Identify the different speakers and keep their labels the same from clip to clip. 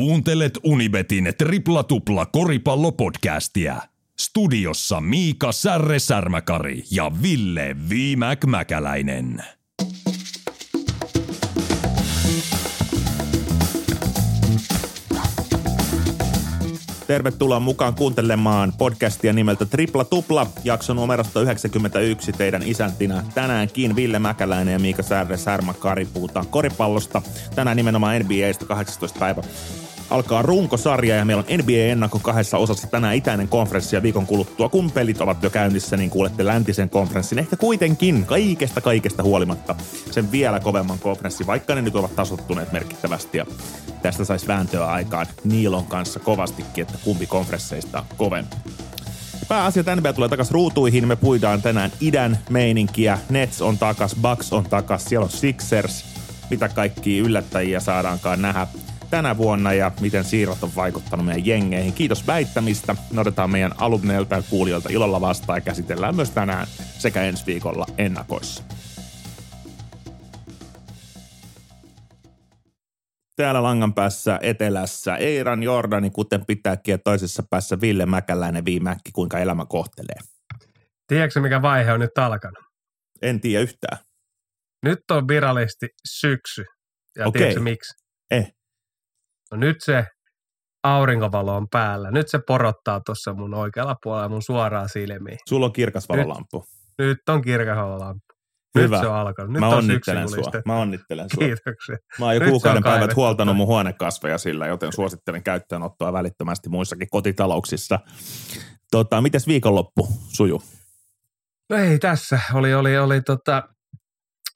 Speaker 1: Kuuntelet Unibetin tripla tupla koripallopodcastia. Studiossa Miika Särre Särmäkari ja Ville Viimäk Mäkäläinen.
Speaker 2: Tervetuloa mukaan kuuntelemaan podcastia nimeltä Tripla Tupla, jakso numerosta 91 teidän isäntinä. Tänäänkin Ville Mäkäläinen ja Miika Särre Särmä Kari puhutaan koripallosta. Tänään nimenomaan NBAstä 18 päivä alkaa runkosarja ja meillä on NBA-ennakko kahdessa osassa tänään itäinen konferenssi ja viikon kuluttua. Kun pelit ovat jo käynnissä, niin kuulette läntisen konferenssin. Ehkä kuitenkin kaikesta kaikesta huolimatta sen vielä kovemman konferenssin, vaikka ne nyt ovat tasottuneet merkittävästi. Ja tästä saisi vääntöä aikaan Niilon kanssa kovastikin, että kumpi konferensseista on kovempi. Pääasia NBA tulee takas ruutuihin. Me puidaan tänään idän meininkiä. Nets on takas, Bucks on takas, siellä on Sixers. Mitä kaikki yllättäjiä saadaankaan nähdä tänä vuonna ja miten siirrot on vaikuttanut meidän jengeihin. Kiitos väittämistä. Me otetaan meidän alumneilta ja kuulijoilta ilolla vastaan ja käsitellään myös tänään sekä ensi viikolla ennakoissa. Täällä langan päässä etelässä Eiran Jordani, kuten pitääkin, ja toisessa päässä Ville Mäkäläinen viimäkki, kuinka elämä kohtelee.
Speaker 3: Tiedätkö, mikä vaihe on nyt alkanut?
Speaker 2: En tiedä yhtään.
Speaker 3: Nyt on virallisesti syksy. Ja
Speaker 2: Okei.
Speaker 3: tiedätkö miksi?
Speaker 2: Eh.
Speaker 3: No nyt se aurinkovalo on päällä. Nyt se porottaa tuossa mun oikealla puolella mun suoraan silmiin.
Speaker 2: Sulla on kirkas valolamppu.
Speaker 3: Nyt on kirkaholamppu.
Speaker 2: Hyvä.
Speaker 3: Nyt se on alkanut. Nyt
Speaker 2: Mä
Speaker 3: on
Speaker 2: onnittelen sua. Mä onnittelen sua.
Speaker 3: Kiitoksia.
Speaker 2: Mä oon jo
Speaker 3: Nyt
Speaker 2: kuukauden päivät huoltanut mun huonekasveja sillä, joten suosittelen käyttöönottoa välittömästi muissakin kotitalouksissa. Tota, mites viikonloppu suju?
Speaker 3: No ei tässä. Oli, oli, oli tota,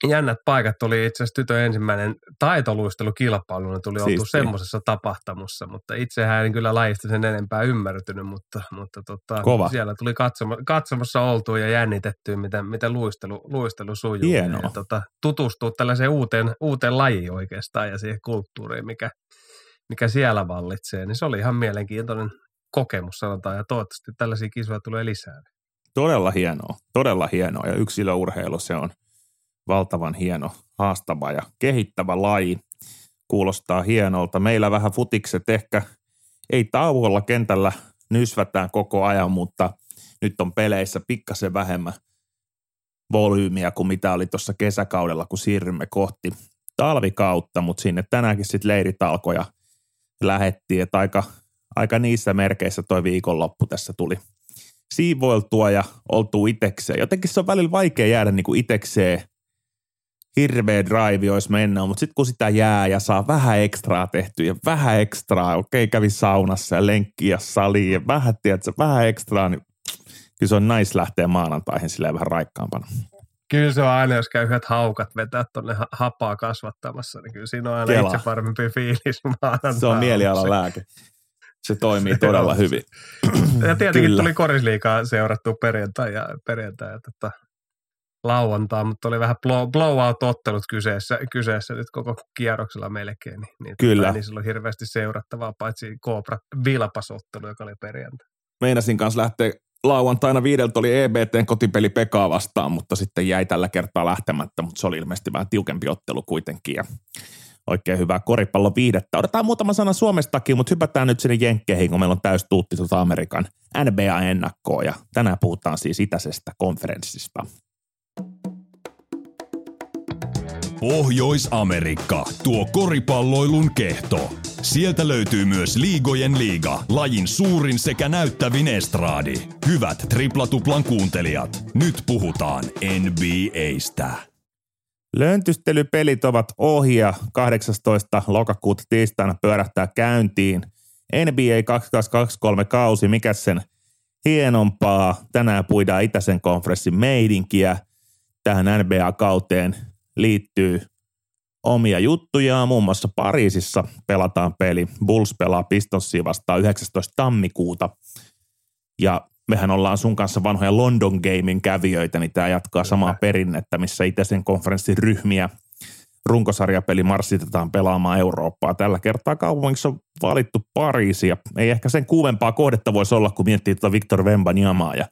Speaker 3: jännät paikat. Oli itse asiassa tytön ensimmäinen taitoluistelukilpailu. Ne tuli oltu semmoisessa tapahtumassa, mutta itsehän en kyllä lajista sen enempää ymmärtänyt, mutta, mutta tota,
Speaker 2: Kova.
Speaker 3: siellä tuli katsomo, katsomassa oltua ja jännitettyä, miten, miten luistelu, luistelu sujuu.
Speaker 2: Hienoa.
Speaker 3: Ja, tota, tutustua tällaiseen uuteen, uuteen lajiin oikeastaan ja siihen kulttuuriin, mikä, mikä siellä vallitsee. Niin se oli ihan mielenkiintoinen kokemus sanotaan ja toivottavasti tällaisia kisoja tulee lisää.
Speaker 2: Todella hienoa, todella hienoa. Ja yksilöurheilu, se on valtavan hieno, haastava ja kehittävä laji. Kuulostaa hienolta. Meillä vähän futikset ehkä ei tauolla kentällä nysvätään koko ajan, mutta nyt on peleissä pikkasen vähemmän volyymiä kuin mitä oli tuossa kesäkaudella, kun siirrymme kohti talvikautta, mutta sinne tänäänkin sitten leirit alkoi ja lähettiin, että aika, aika niissä merkeissä toi viikonloppu tässä tuli siivoiltua ja oltu itekseen. Jotenkin se on välillä vaikea jäädä niinku itekseen. Hirveä drive olisi mennä, mutta sitten kun sitä jää ja saa vähän ekstraa tehtyä ja vähän ekstraa, okei kävi saunassa ja lenkki ja saliin ja vähän, tiedätkö, vähän ekstraa, niin kyllä se on nice lähteä maanantaihin silleen vähän raikkaampana.
Speaker 3: Kyllä se on aina, jos käy yhdet haukat vetää tuonne ha- hapaa kasvattamassa, niin kyllä siinä on aina
Speaker 2: Kela.
Speaker 3: itse parempi fiilis maanantaina.
Speaker 2: Se on mielialan lääke. Se toimii
Speaker 3: Se
Speaker 2: todella
Speaker 3: on.
Speaker 2: hyvin.
Speaker 3: Ja tietenkin
Speaker 2: Kyllä.
Speaker 3: tuli korisliikaa seurattua perjantai ja, perjantai ja tota, lauantaa, mutta oli vähän blow, blowout-ottelut kyseessä, kyseessä nyt koko kierroksella melkein. Niin, niin
Speaker 2: Kyllä.
Speaker 3: Tota, niin sillä on hirveästi seurattavaa, paitsi Cobra Vilpasottelu, joka oli perjantai.
Speaker 2: meinasin kanssa lähteä lauantaina viideltä oli EBTn kotipeli Pekaa vastaan, mutta sitten jäi tällä kertaa lähtemättä, mutta se oli ilmeisesti vähän tiukempi ottelu kuitenkin ja oikein hyvää koripallon viidettä. Otetaan muutama sana Suomestakin, mutta hypätään nyt sinne Jenkkeihin, kun meillä on täys tuutti tuota Amerikan NBA-ennakkoa ja tänään puhutaan siis itäisestä konferenssista.
Speaker 1: Pohjois-Amerikka, tuo koripalloilun kehto. Sieltä löytyy myös Liigojen liiga, lajin suurin sekä näyttävin estraadi. Hyvät triplatuplan kuuntelijat, nyt puhutaan NBAstä.
Speaker 2: Löntystelypelit ovat ohi ja 18. lokakuuta tiistaina pyörähtää käyntiin. NBA 2223 kausi, mikä sen hienompaa. Tänään puidaan itäisen konferenssin meidinkiä. Tähän NBA-kauteen liittyy omia juttujaan. Muun muassa Pariisissa pelataan peli. Bulls pelaa Pistonsia vastaan 19. tammikuuta. Ja mehän ollaan sun kanssa vanhoja London Gamein kävijöitä, niin tämä jatkaa samaa perinnettä, missä itäisen konferenssin ryhmiä runkosarjapeli marssitetaan pelaamaan Eurooppaa. Tällä kertaa kaupungissa on valittu Pariisi ja ei ehkä sen kuumempaa kohdetta voisi olla, kun miettii tuota Victor Wembanyamaa ja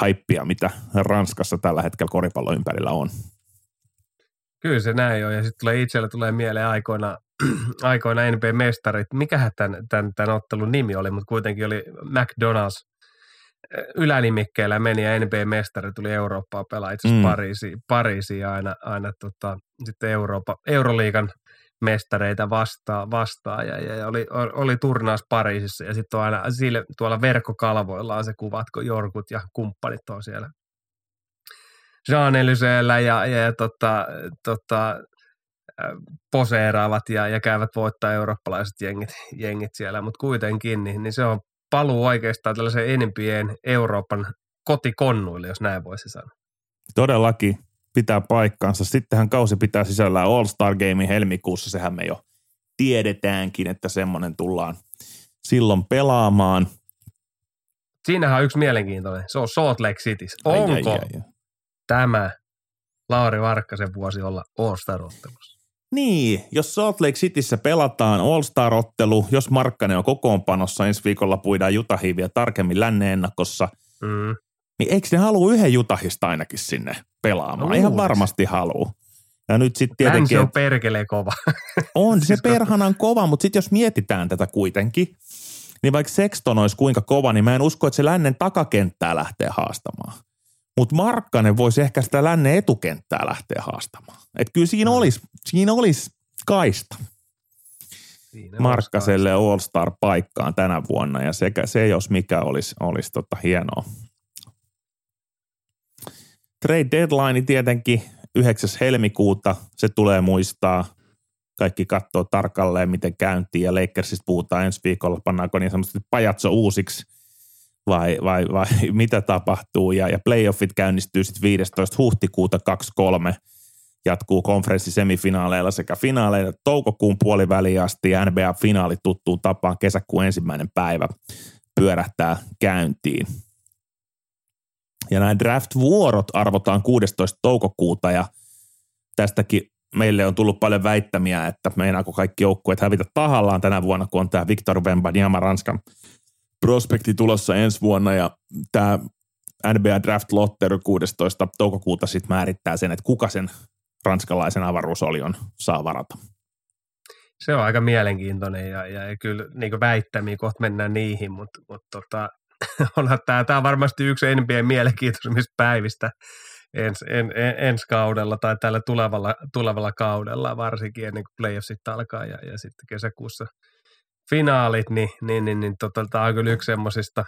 Speaker 2: haippia, mitä Ranskassa tällä hetkellä koripallon ympärillä on.
Speaker 3: Kyllä se näin on. Ja sitten tulee itselle tulee mieleen aikoina aikoina NBA-mestarit. Mikähän tämän, tämän, tämän ottelun nimi oli, mutta kuitenkin oli McDonald's ylänimikkeellä meni ja NBA-mestari tuli Eurooppaa pelaa itse asiassa mm. Pariisiin, Pariisiin aina, aina tota, sitten Eurooppa, Euroliigan mestareita vastaan, vastaan ja, ja, oli, oli turnaus Pariisissa ja sitten on aina sille, tuolla verkkokalvoilla on se kuvat, kun Jorkut ja kumppanit on siellä Jean ja, ja, ja tota, tota, poseeraavat ja, ja käyvät voittaa eurooppalaiset jengit, jengit siellä, mutta kuitenkin niin, niin se on paluu oikeastaan tällaisen enempien Euroopan kotikonnuille, jos näin voisi sanoa.
Speaker 2: Todellakin pitää paikkaansa. Sittenhän kausi pitää sisällään All-Star Game helmikuussa, sehän me jo tiedetäänkin, että semmoinen tullaan silloin pelaamaan.
Speaker 3: Siinähän on yksi mielenkiintoinen, se on Salt Lake City. Onko ai, ai, ai. Tämä Lauri Varkkasen vuosi olla All-Star-ottelussa?
Speaker 2: Niin, jos Salt Lake Cityssä pelataan All-Star-ottelu, jos Markkanen on kokoonpanossa, ensi viikolla puidaan Jutahiin vielä tarkemmin länne-ennakossa, mm. niin eikö ne halua yhden Jutahista ainakin sinne pelaamaan? No, Ihan varmasti haluu. Ja nyt sitten tietenkin... Länsi
Speaker 3: on perkeleen kova.
Speaker 2: On se perhanan kova, mutta sitten jos mietitään tätä kuitenkin, niin vaikka Sexton olisi kuinka kova, niin mä en usko, että se lännen takakenttää lähtee haastamaan. Mutta Markkanen voisi ehkä sitä lännen etukenttää lähteä haastamaan. Että kyllä siinä mm. olisi, siinä olisi kaista. Siinä Markkaselle All-Star-paikkaan tänä vuonna ja sekä, se jos mikä olisi, olisi tota hienoa. Trade deadline tietenkin 9. helmikuuta, se tulee muistaa. Kaikki katsoo tarkalleen, miten käyntiin ja Lakersista puhutaan ensi viikolla, pannaanko niin sanotusti pajatso uusiksi – vai, vai, vai mitä tapahtuu. Ja, ja playoffit käynnistyy sitten 15. huhtikuuta 23 jatkuu konferenssisemifinaaleilla sekä finaaleilla toukokuun puoliväliin asti ja NBA-finaali tuttuun tapaan kesäkuun ensimmäinen päivä pyörähtää käyntiin. Ja nämä draft-vuorot arvotaan 16. toukokuuta ja tästäkin meille on tullut paljon väittämiä, että meinaako kaikki joukkueet hävitä tahallaan tänä vuonna, kun on tämä Victor Wembanyama Ranskan prospekti tulossa ensi vuonna ja tämä NBA Draft Lotter 16. toukokuuta sitten määrittää sen, että kuka sen ranskalaisen avaruusolion saa varata.
Speaker 3: Se on aika mielenkiintoinen ja, ja, ja kyllä niin väittämiä kohta mennään niihin, mutta, mutta tota, onhan tämä, tämä on varmasti yksi NBA mielenkiintoisimmista päivistä ens, en, en, ensi kaudella tai tällä tulevalla, tulevalla kaudella, varsinkin ennen kuin playoffsit alkaa ja, ja sitten kesäkuussa – finaalit, niin, niin, niin, niin tota, tämä on kyllä yksi semmoisista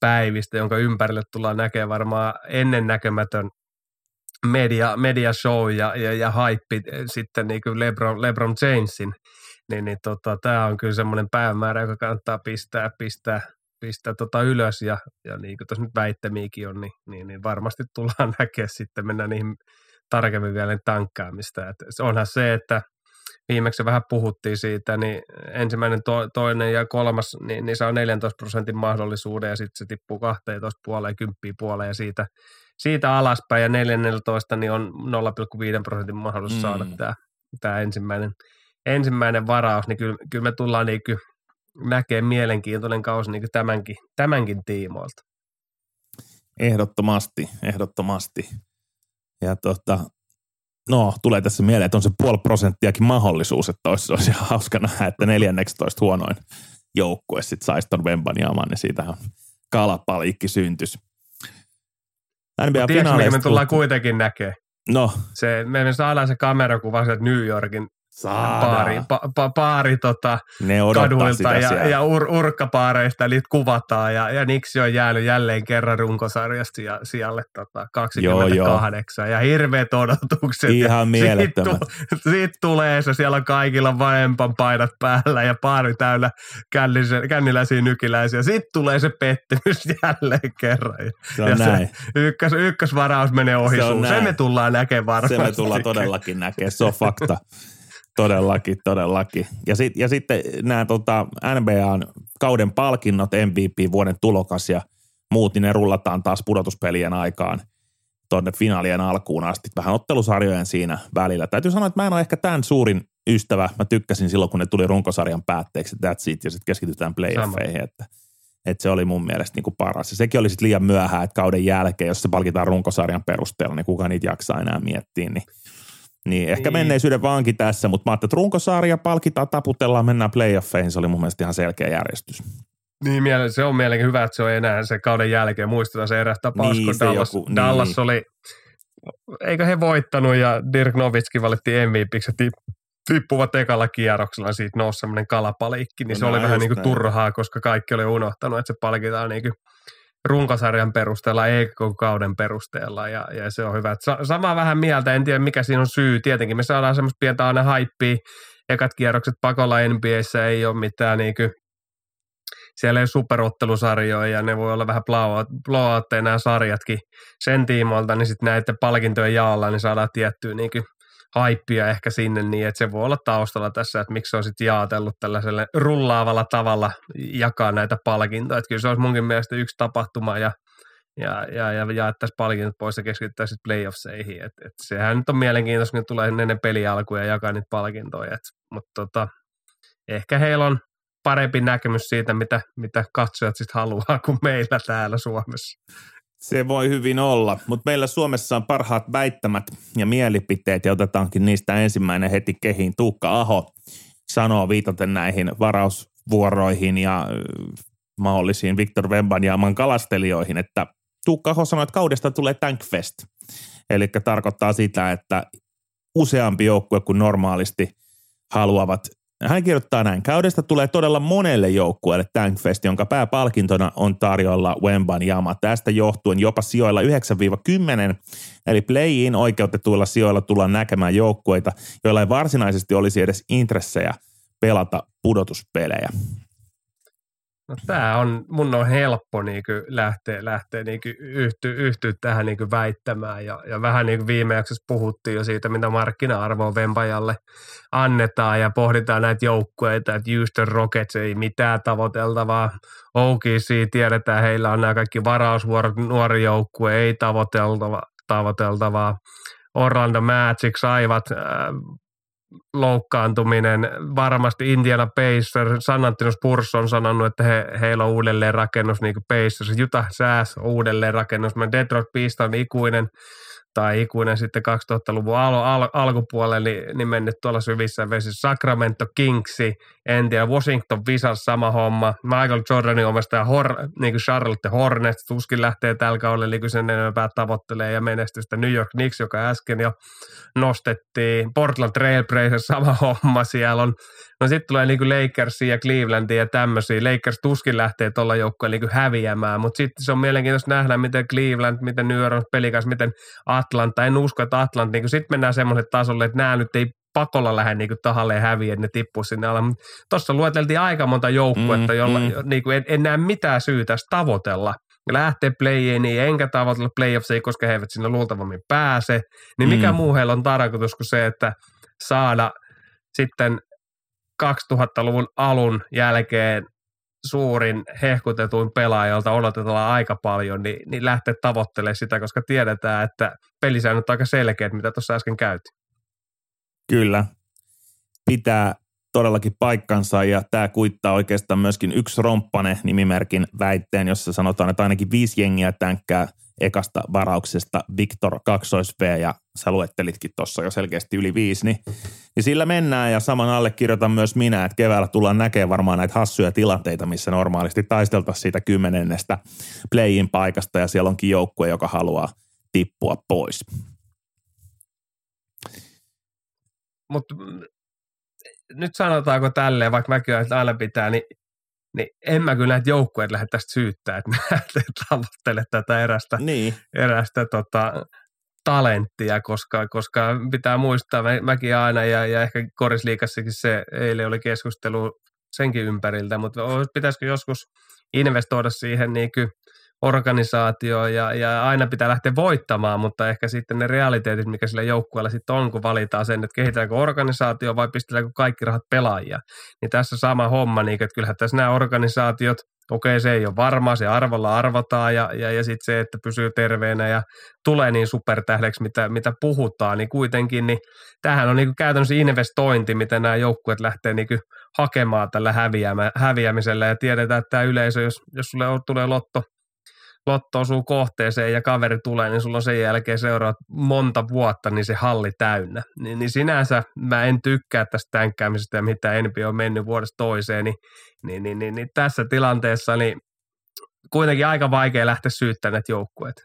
Speaker 3: päivistä, jonka ympärille tullaan näkemään varmaan ennennäkemätön media, media show ja, ja, ja hype eh, sitten niin kuin LeBron, LeBron Jamesin, niin, niin tota, tämä on kyllä semmoinen päivämäärä, joka kannattaa pistää, pistää, pistää tota ylös ja, ja niin kuin tuossa nyt väittämiäkin on, niin, niin, niin varmasti tullaan näkemään sitten, mennään niihin tarkemmin vielä tankkaamista. Et onhan se, että – viimeksi vähän puhuttiin siitä, niin ensimmäinen, to, toinen ja kolmas, niin, niin saa 14 prosentin mahdollisuuden ja sitten se tippuu 12 puoleen, 10 puoleen ja siitä, siitä alaspäin ja 14 niin on 0,5 prosentin mahdollisuus mm. saada tämä, tämä ensimmäinen, ensimmäinen varaus, niin kyllä, kyllä me tullaan niin kyllä näkee mielenkiintoinen kausi niin tämänkin, tämänkin tiimoilta.
Speaker 2: Ehdottomasti, ehdottomasti. Ja tota, no tulee tässä mieleen, että on se puoli prosenttiakin mahdollisuus, että olisi, olisi hauska nähdä, että 14 huonoin joukkue sitten saisi ton Wembanyaaman, niin siitä on kalapaliikki syntys.
Speaker 3: NBA-finaaleista me tullaan kuitenkin näkee.
Speaker 2: No.
Speaker 3: Se, me saadaan se kamerakuva sieltä New Yorkin Paari, pa, pa, paari tota,
Speaker 2: ne
Speaker 3: kaduilta ja, ja ur, urkkapaareista niitä kuvataan ja, ja Niksi on jäänyt jälleen kerran runkosarjasta ja sijalle tota, 28 joo, joo. ja hirveät odotukset.
Speaker 2: Ihan mielettömät.
Speaker 3: Siitä, siitä tulee se, siellä on kaikilla vanhempan painat päällä ja paari täynnä känniläisiä nykiläisiä. Sitten tulee se pettymys jälleen kerran.
Speaker 2: Se on ja näin. Se
Speaker 3: ykkös, ykkösvaraus menee ohi se, se me tullaan näkemään varmasti.
Speaker 2: Se me tullaan todellakin näkemään, se on fakta. Todellakin, todellakin. Ja, sit, ja sitten nämä tota, NBAn kauden palkinnot, MVP, vuoden tulokas ja muut, niin ne rullataan taas pudotuspelien aikaan tuonne finaalien alkuun asti. Vähän ottelusarjojen siinä välillä. Täytyy sanoa, että mä en ole ehkä tämän suurin ystävä. Mä tykkäsin silloin, kun ne tuli runkosarjan päätteeksi, that's it, ja sitten keskitytään playoffeihin. Että, että se oli mun mielestä niin kuin paras. Ja sekin oli sitten liian myöhään, että kauden jälkeen, jos se palkitaan runkosarjan perusteella, niin kuka niitä jaksaa enää miettiä, niin Niin, ehkä niin. menneisyyden vaanki tässä, mutta mä ajattelin, että runkosarja palkitaan, taputellaan, mennään playoffeihin. Se oli mun mielestä ihan selkeä järjestys.
Speaker 3: Niin, se on mielenkiin hyvä, että se on enää se kauden jälkeen. Muistetaan se eräs tapaus, niin, kun Dallas, joku, niin. Dallas oli, eikö he voittanut ja Dirk Nowitzki valittiin MVPiksi tippuvat ekalla kierroksella, siitä nousi semmoinen kalapaliikki, niin no, se oli vähän niin kuin turhaa, koska kaikki oli unohtanut, että se palkitaan niin kuin runkosarjan perusteella koko kauden perusteella ja, ja se on hyvä. Sa- vähän mieltä, en tiedä mikä siinä on syy. Tietenkin me saadaan semmoista pientä aina haippia. Ekat kierrokset pakolla NBAssä ei ole mitään niin kuin, siellä ei ole superottelusarjoja ja ne voi olla vähän blowoutteja nämä sarjatkin sen tiimoilta, niin sitten näiden palkintojen jaolla niin saadaan tiettyä niin kuin haippia ehkä sinne niin, että se voi olla taustalla tässä, että miksi se on sitten jaatellut tällaiselle rullaavalla tavalla jakaa näitä palkintoja. Että kyllä se olisi munkin mielestä yksi tapahtuma ja, ja, ja, ja jaettaisiin palkinnot pois ja keskittäisiin playoffseihin. Et, et sehän nyt on mielenkiintoista, kun tulee ennen pelialkuja ja jakaa niitä palkintoja. Mutta tota, ehkä heillä on parempi näkemys siitä, mitä, mitä katsojat sitten haluaa kuin meillä täällä Suomessa.
Speaker 2: Se voi hyvin olla, mutta meillä Suomessa on parhaat väittämät ja mielipiteet ja otetaankin niistä ensimmäinen heti kehiin. Tuukka Aho sanoo viitaten näihin varausvuoroihin ja mahdollisiin Viktor Wembanyaaman kalastelijoihin, että Tuukka Aho sanoi, että kaudesta tulee Tankfest. Eli tarkoittaa sitä, että useampi joukkue kuin normaalisti haluavat hän kirjoittaa näin. Kaudesta tulee todella monelle joukkueelle Tankfest, jonka pääpalkintona on tarjolla Wemban jama. Tästä johtuen jopa sijoilla 9-10, eli play-in oikeutetuilla sijoilla tullaan näkemään joukkueita, joilla ei varsinaisesti olisi edes intressejä pelata pudotuspelejä.
Speaker 3: No tämä on, mun on helppo niin lähteä, lähteä niin yhtyä, yhtyä tähän niin väittämään. Ja, ja vähän niin viime jaksossa puhuttiin jo siitä, mitä markkina-arvoa Vempajalle annetaan ja pohditaan näitä joukkueita, että Houston Rockets ei mitään tavoiteltavaa, OKC tiedetään, heillä on nämä kaikki varausvuorot, nuori joukkue ei tavoiteltava, tavoiteltavaa, Orlando Magic saivat äh, loukkaantuminen. Varmasti Indiana Pacers, San Antonio Spurs on sanonut, että he, heillä on uudelleen rakennus, niin kuin Pacers, Utah Jazz uudelleen rakennus. Detroit Pistons ikuinen tai ikuinen sitten 2000-luvun al- al- alkupuolelle niin, niin mennyt tuolla syvissä vesissä. Sacramento Kingsi, en tiedä, Washington Wizards sama homma, Michael Jordanin omistaja Hor, niin kuin Charlotte Hornets, tuskin lähtee tällä kaudella niin sen enempää tavoittelee ja menestystä. New York Knicks, joka äsken jo nostettiin, Portland Trailblazers sama homma, siellä on No sitten tulee niinku Lakersia ja Clevelandia ja tämmöisiä. Lakers tuskin lähtee tuolla joukkueen niinku häviämään, mutta sitten se on mielenkiintoista nähdä, miten Cleveland, miten New York pelikas, miten Atlanta. En usko, että Atlanta, niinku sitten mennään semmoiselle tasolle, että nämä nyt ei pakolla lähde niinku tahalleen häviä, että ne tippuu sinne alle. Tuossa lueteltiin aika monta joukkuetta, mm, jolla mm. Niinku, en, en näe mitään syytä tavoitella lähtee playiin, niin enkä tavoitella playoffsia, koska he eivät sinne luultavammin pääse. Niin mikä mm. muu heillä on tarkoitus kuin se, että saada sitten 2000-luvun alun jälkeen suurin hehkutetuin pelaaja, jolta odotetaan aika paljon, niin, niin lähteä tavoittelemaan sitä, koska tiedetään, että pelisäännöt on aika selkeät, mitä tuossa äsken käytiin.
Speaker 2: Kyllä. Pitää todellakin paikkansa ja tämä kuittaa oikeastaan myöskin yksi romppane nimimerkin väitteen, jossa sanotaan, että ainakin viisi jengiä tänkkää – ekasta varauksesta Victor 2 V ja sä luettelitkin tuossa jo selkeästi yli viisi, niin, niin sillä mennään ja saman allekirjoitan myös minä, että keväällä tullaan näkemään varmaan näitä hassuja tilanteita, missä normaalisti taisteltaisiin siitä kymmenennestä playin paikasta ja siellä onkin joukkue, joka haluaa tippua pois.
Speaker 3: Mutta nyt sanotaanko tälleen, vaikka mäkin aina pitää, niin niin en mä kyllä näitä joukkueet lähde tästä syyttää, että mä tavoittele tätä erästä, niin. erästä tota, talenttia, koska, koska pitää muistaa, mä, mäkin aina ja, ja ehkä korisliikassakin se eilen oli keskustelu senkin ympäriltä, mutta pitäisikö joskus investoida siihen niin kuin organisaatio ja, ja aina pitää lähteä voittamaan, mutta ehkä sitten ne realiteetit, mikä sillä joukkueella sitten on, kun valitaan sen, että kehitetäänkö organisaatio vai pistetäänkö kaikki rahat pelaajia. Niin tässä sama homma, niin että kyllähän tässä nämä organisaatiot, okei se ei ole varmaa, se arvolla arvotaan ja, ja, ja sitten se, että pysyy terveenä ja tulee niin supertähdeksi, mitä, mitä puhutaan, niin kuitenkin, niin tämähän on niin kuin käytännössä investointi, miten nämä joukkueet lähtee niin kuin hakemaan tällä häviämisellä ja tiedetään, että tämä yleisö, jos, jos sulle tulee lotto lotto osuu kohteeseen ja kaveri tulee, niin sulla on sen jälkeen seuraavat monta vuotta niin se halli täynnä. Niin, niin sinänsä mä en tykkää tästä tänkkäämisestä ja mitä NBA on mennyt vuodesta toiseen, niin, niin, niin, niin, niin tässä tilanteessa niin kuitenkin aika vaikea lähteä syyttämään näitä joukkueet.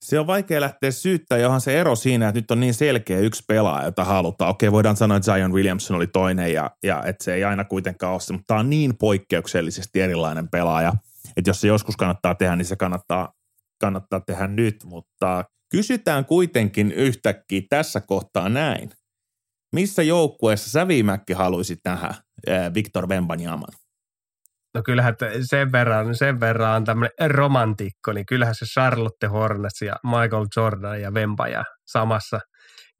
Speaker 2: Se on vaikea lähteä syyttämään, johon se ero siinä, että nyt on niin selkeä yksi pelaaja, jota halutaan. Okei, voidaan sanoa, että Zion Williamson oli toinen ja, ja että se ei aina kuitenkaan ole se, mutta tämä on niin poikkeuksellisesti erilainen pelaaja, että jos se joskus kannattaa tehdä, niin se kannattaa, kannattaa tehdä nyt, mutta kysytään kuitenkin yhtäkkiä tässä kohtaa näin. Missä joukkueessa sä viimeksi haluaisit nähdä Victor Wembanyama?
Speaker 3: No kyllähän sen verran, sen verran on tämmöinen romantikko, niin kyllähän se Charlotte Hornets ja Michael Jordan ja Vempaja samassa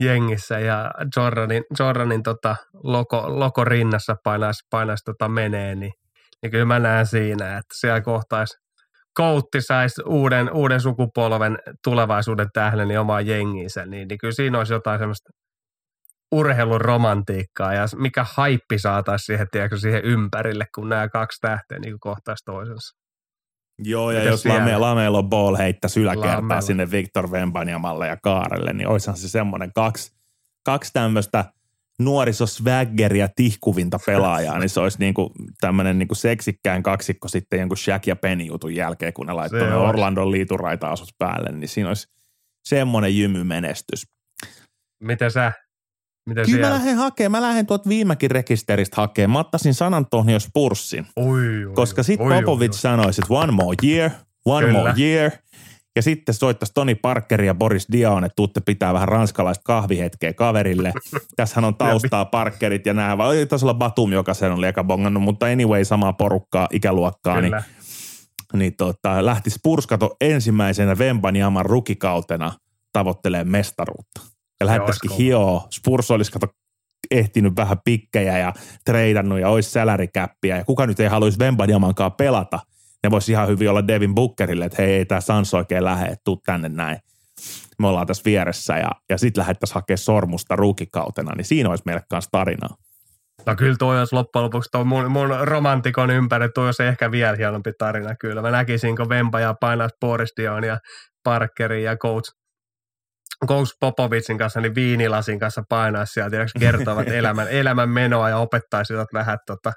Speaker 3: jengissä ja Jordanin, Jordanin tota loko, loko rinnassa painaisi, painaisi tota menee, niin, niin kyllä mä näen siinä, että siellä kohtaisi Koutti saisi uuden, uuden sukupolven tulevaisuuden tähden niin omaa jengiinsä, niin, niin kyllä siinä olisi jotain semmoista urheilun romantiikkaa ja mikä haippi saataisiin siihen, tiedätkö, siihen ympärille, kun nämä kaksi tähteä niin kohtaisi toisensa.
Speaker 2: Joo, ja jos Lame, Lamelo Ball heittäisi yläkertaa Lamelo. sinne Victor Vembanyamalle ja Kaarelle, niin olisihan se semmoinen kaksi, kaksi tämmöistä nuorisoswaggeria tihkuvinta pelaajaa, niin se olisi niinku tämmöinen niinku seksikkään kaksikko sitten jonkun Shaq ja Penny jutun jälkeen, kun ne laittoi Orlandon liituraita asus päälle, niin siinä olisi semmoinen jymymenestys.
Speaker 3: Miten sä
Speaker 2: Miten Kyllä siellä? mä lähden hakemaan. Mä lähden tuot viimekin rekisteristä hakemaan. Mä ottaisin San Antonio Spurssin. Oi, oi, koska sitten Popovic sanoisi, että one more year, one Kyllä. more year. Ja sitten soittaisi Toni Parker ja Boris Dion, että tuutte pitää vähän ranskalaista kahvihetkeä kaverille. Tässähän on taustaa Parkerit ja nämä, vai taisi olla Batum, joka sen oli eka bongannut, mutta anyway samaa porukkaa, ikäluokkaa, niin, niin tota, lähti Spurskato ensimmäisenä Vembanyaaman rukikautena tavoittelee mestaruutta ja lähettäisikin hioa. Spurs olisi kato ehtinyt vähän pikkejä ja treidannut ja olisi sälärikäppiä ja kuka nyt ei haluaisi Vembadiamankaan pelata. Ne voisi ihan hyvin olla Devin Bookerille, että hei, ei tämä Sans oikein lähde, tuu tänne näin. Me ollaan tässä vieressä ja, ja sitten lähdettäisiin hakemaan sormusta ruukikautena, niin siinä olisi meille kanssa tarinaa.
Speaker 3: No kyllä toi olisi loppujen lopuksi toi mun, mun romantikon ympäri, toi olisi ehkä vielä hienompi tarina kyllä. Mä näkisin, kun Vempa ja painaisi Boris Dion ja Parkerin ja Coach Coach Popovicin kanssa, niin viinilasin kanssa painaisi sieltä ja kertovat elämän, elämän menoa ja opettaisivat vähän tota,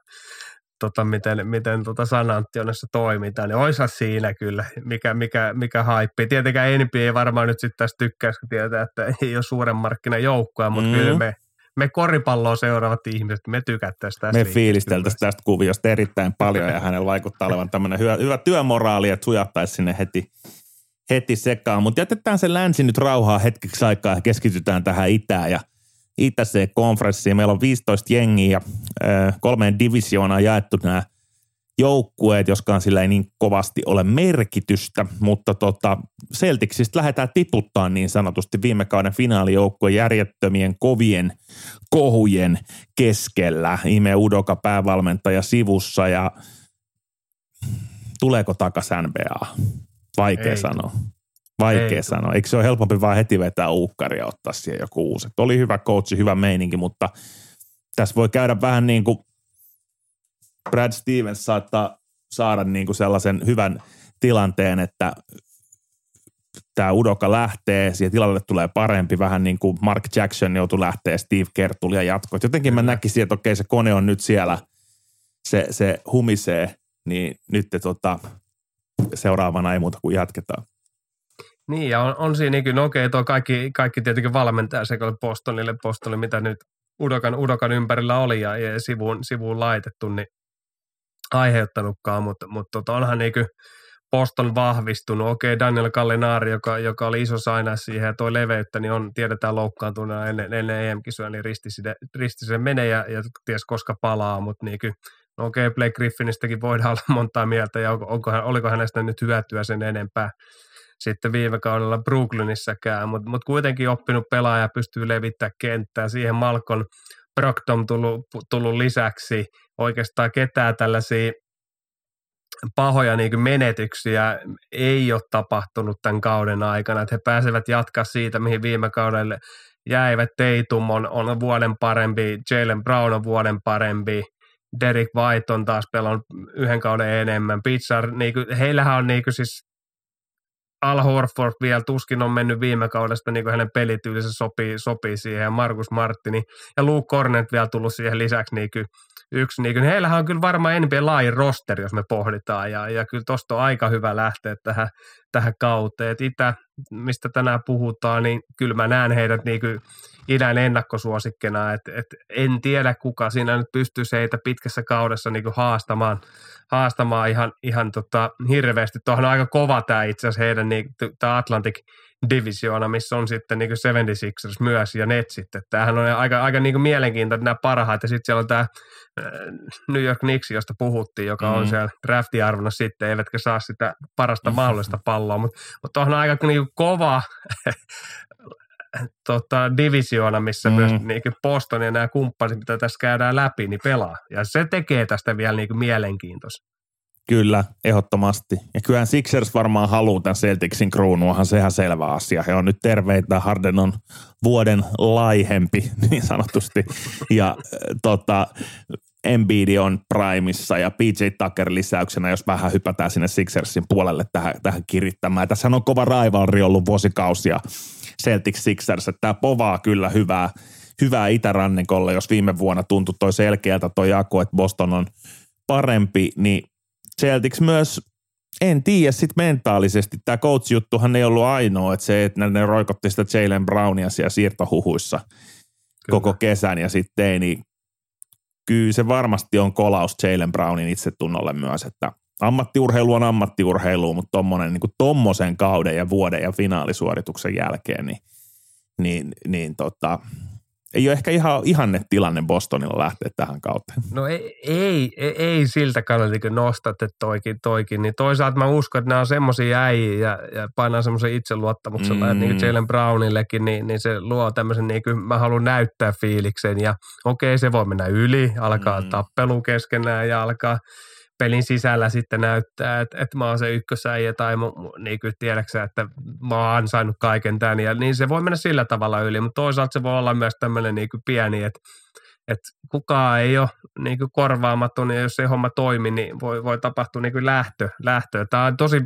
Speaker 3: tota, miten, miten tota San Antoniossa toimitaan, niin oisa siinä kyllä, mikä, mikä, mikä haippi. Tietenkään NBA ei varmaan nyt sitten tästä tykkäisi, kun tietää, että ei ole suuren markkinan joukkoa, mutta mm. kyllä me, me koripalloa seuraavat ihmiset, me tykättäisiin tästä.
Speaker 2: Me fiilisteltäisiin tästä kuviosta erittäin paljon ja hänellä vaikuttaa olevan tämmöinen hyvä, hyvä työmoraali, että sujattaisi sinne heti heti sekaan, mutta jätetään se länsi nyt rauhaa hetkeksi aikaa ja keskitytään tähän itään ja itäiseen konferenssiin. Meillä on 15 jengiä ja kolmeen divisioonaan jaettu nämä joukkueet, joskaan sillä ei niin kovasti ole merkitystä, mutta tota, Celticsistä lähdetään tiputtaa niin sanotusti viime kauden finaalijoukkueen järjettömien kovien kohujen keskellä. Ime Udoka päävalmentaja sivussa ja tuleeko takas NBA? Vaikea Ei. sanoa. Vaikea Ei. sanoa. Eikö se ole helpompi vaan heti vetää uukkari ja ottaa siihen joku uusi? Oli hyvä coachi, hyvä meininki, mutta tässä voi käydä vähän niin kuin Brad Stevens saattaa saada niin kuin sellaisen hyvän tilanteen, että tämä Udoka lähtee, siihen tilalle tulee parempi, vähän niin kuin Mark Jackson joutui lähteä, Steve Kerr tuli ja jatkoi. Jotenkin mä näkisin, että okei se kone on nyt siellä, se, se humisee, niin nyt te tota, seuraavana ei muuta kuin jatketaan.
Speaker 3: Niin, ja on, on siinä niin no okei, tuo kaikki, kaikki tietenkin valmentaja sekä Bostonille, Bostonille, mitä nyt Udokan, Udokan ympärillä oli ja, ja sivuun, sivuun laitettu, niin aiheuttanutkaan, mutta, mutta tota, onhan niin kuin Boston vahvistunut. Okei, Daniel Gallinari, joka, joka oli iso saina siihen ja toi leveyttä, niin on, tiedetään loukkaantuneena ennen, ennen EM-kisoja, niin risti, risti se menee ja, ja ties koska palaa, mutta niin kuin No okei, Blake Griffinistäkin voidaan olla montaa mieltä, ja onko, onko, oliko hänestä nyt hyötyä sen enempää sitten viime kaudella Brooklynissakään, mutta mut kuitenkin oppinut pelaaja pystyy levittämään kenttää. Siihen Malcolm Brogdon tullut, tullut lisäksi oikeastaan ketään tällaisia pahoja niin menetyksiä ei ole tapahtunut tämän kauden aikana, että he pääsevät jatkaa siitä, mihin viime kaudelle jäivät. Teitum on, on vuoden parempi, Jalen Brown on vuoden parempi, Derek White on taas pelannut yhden kauden enemmän. Pizar, niin kuin, heillähän on niin kuin siis Al Horford vielä tuskin on mennyt viime kaudesta, niin kuin hänen pelityylinsä sopii, sopii siihen, ja Markus Martini ja Luke Cornet vielä tullut siihen lisäksi niin kuin yksi. Niin kuin, heillähän on kyllä varmaan NBA laajin roster, jos me pohditaan, ja, ja kyllä tuosta on aika hyvä lähteä tähän, tähän kauteen. Itä, mistä tänään puhutaan, niin kyllä mä näen heidät niin kuin idän ennakkosuosikkina, että et en tiedä kuka siinä nyt pystyisi heitä pitkässä kaudessa niin kuin haastamaan, haastamaan ihan, ihan tota, hirveästi. Tuohon on aika kova tämä itse asiassa heidän niin, tämä Atlantic divisioona, missä on sitten niin 76ers myös ja Netsit. Että tämähän on aika, aika niin kuin mielenkiintoinen nämä parhaat. Ja sitten siellä on tämä äh, New York Knicks, josta puhuttiin, joka mm. on siellä draftiarvona sitten, eivätkä saa sitä parasta mahdollista palloa. Mutta mut on aika niin kuin kova tota, divisioona, missä mm. myös niin Boston ja nämä kumppanit, mitä tässä käydään läpi, niin pelaa. Ja se tekee tästä vielä niin mielenkiintoista.
Speaker 2: Kyllä, ehdottomasti. Ja kyllähän Sixers varmaan haluaa tämän Celticsin kruunuahan, sehän selvä asia. He on nyt terveitä, Harden on vuoden laihempi niin sanotusti. Ja äh, tota, Embiid on primissa ja PJ Tucker lisäyksenä, jos vähän hypätään sinne Sixersin puolelle tähän, tähän kirittämään. Tässä on kova raivalri ollut vuosikausia Celtics Sixers, että tämä povaa kyllä hyvää, hyvää itärannikolle, jos viime vuonna tuntui toi selkeältä toi jako, että Boston on parempi, niin Celtics myös en tiedä sitten mentaalisesti. Tämä coach-juttuhan ei ollut ainoa, että se, että ne roikotti sitä Jalen Brownia siellä siirtohuhuissa Kyllä. koko kesän ja sitten ei, niin kyllä se varmasti on kolaus Jalen Brownin itsetunnolle myös, että ammattiurheilu on ammattiurheilu, mutta tommonen, niin tommosen kauden ja vuoden ja finaalisuorituksen jälkeen, niin, niin, niin tota, ei ole ehkä ihan ihanne tilanne Bostonilla lähteä tähän kauteen.
Speaker 3: No ei, ei, ei, siltä kannalta, kun nostat, että toikin, toikin. Niin toisaalta mä uskon, että nämä on semmoisia äijiä ja, ja painaa semmoisen itseluottamuksella, mm. että niin Jalen Brownillekin, niin, niin se luo tämmöisen, niin kuin mä haluan näyttää fiiliksen ja okei, se voi mennä yli, alkaa mm. tappelu keskenään ja alkaa pelin sisällä sitten näyttää, että, että mä oon se ykkösäijä tai niin kuin tiedäksä, että mä oon ansainnut kaiken tämän. Ja niin se voi mennä sillä tavalla yli, mutta toisaalta se voi olla myös tämmöinen niin kuin pieni, että, että kukaan ei ole niin kuin korvaamaton ja jos se homma toimi, niin voi, voi tapahtua niin kuin lähtö, lähtö. Tämä on tosi,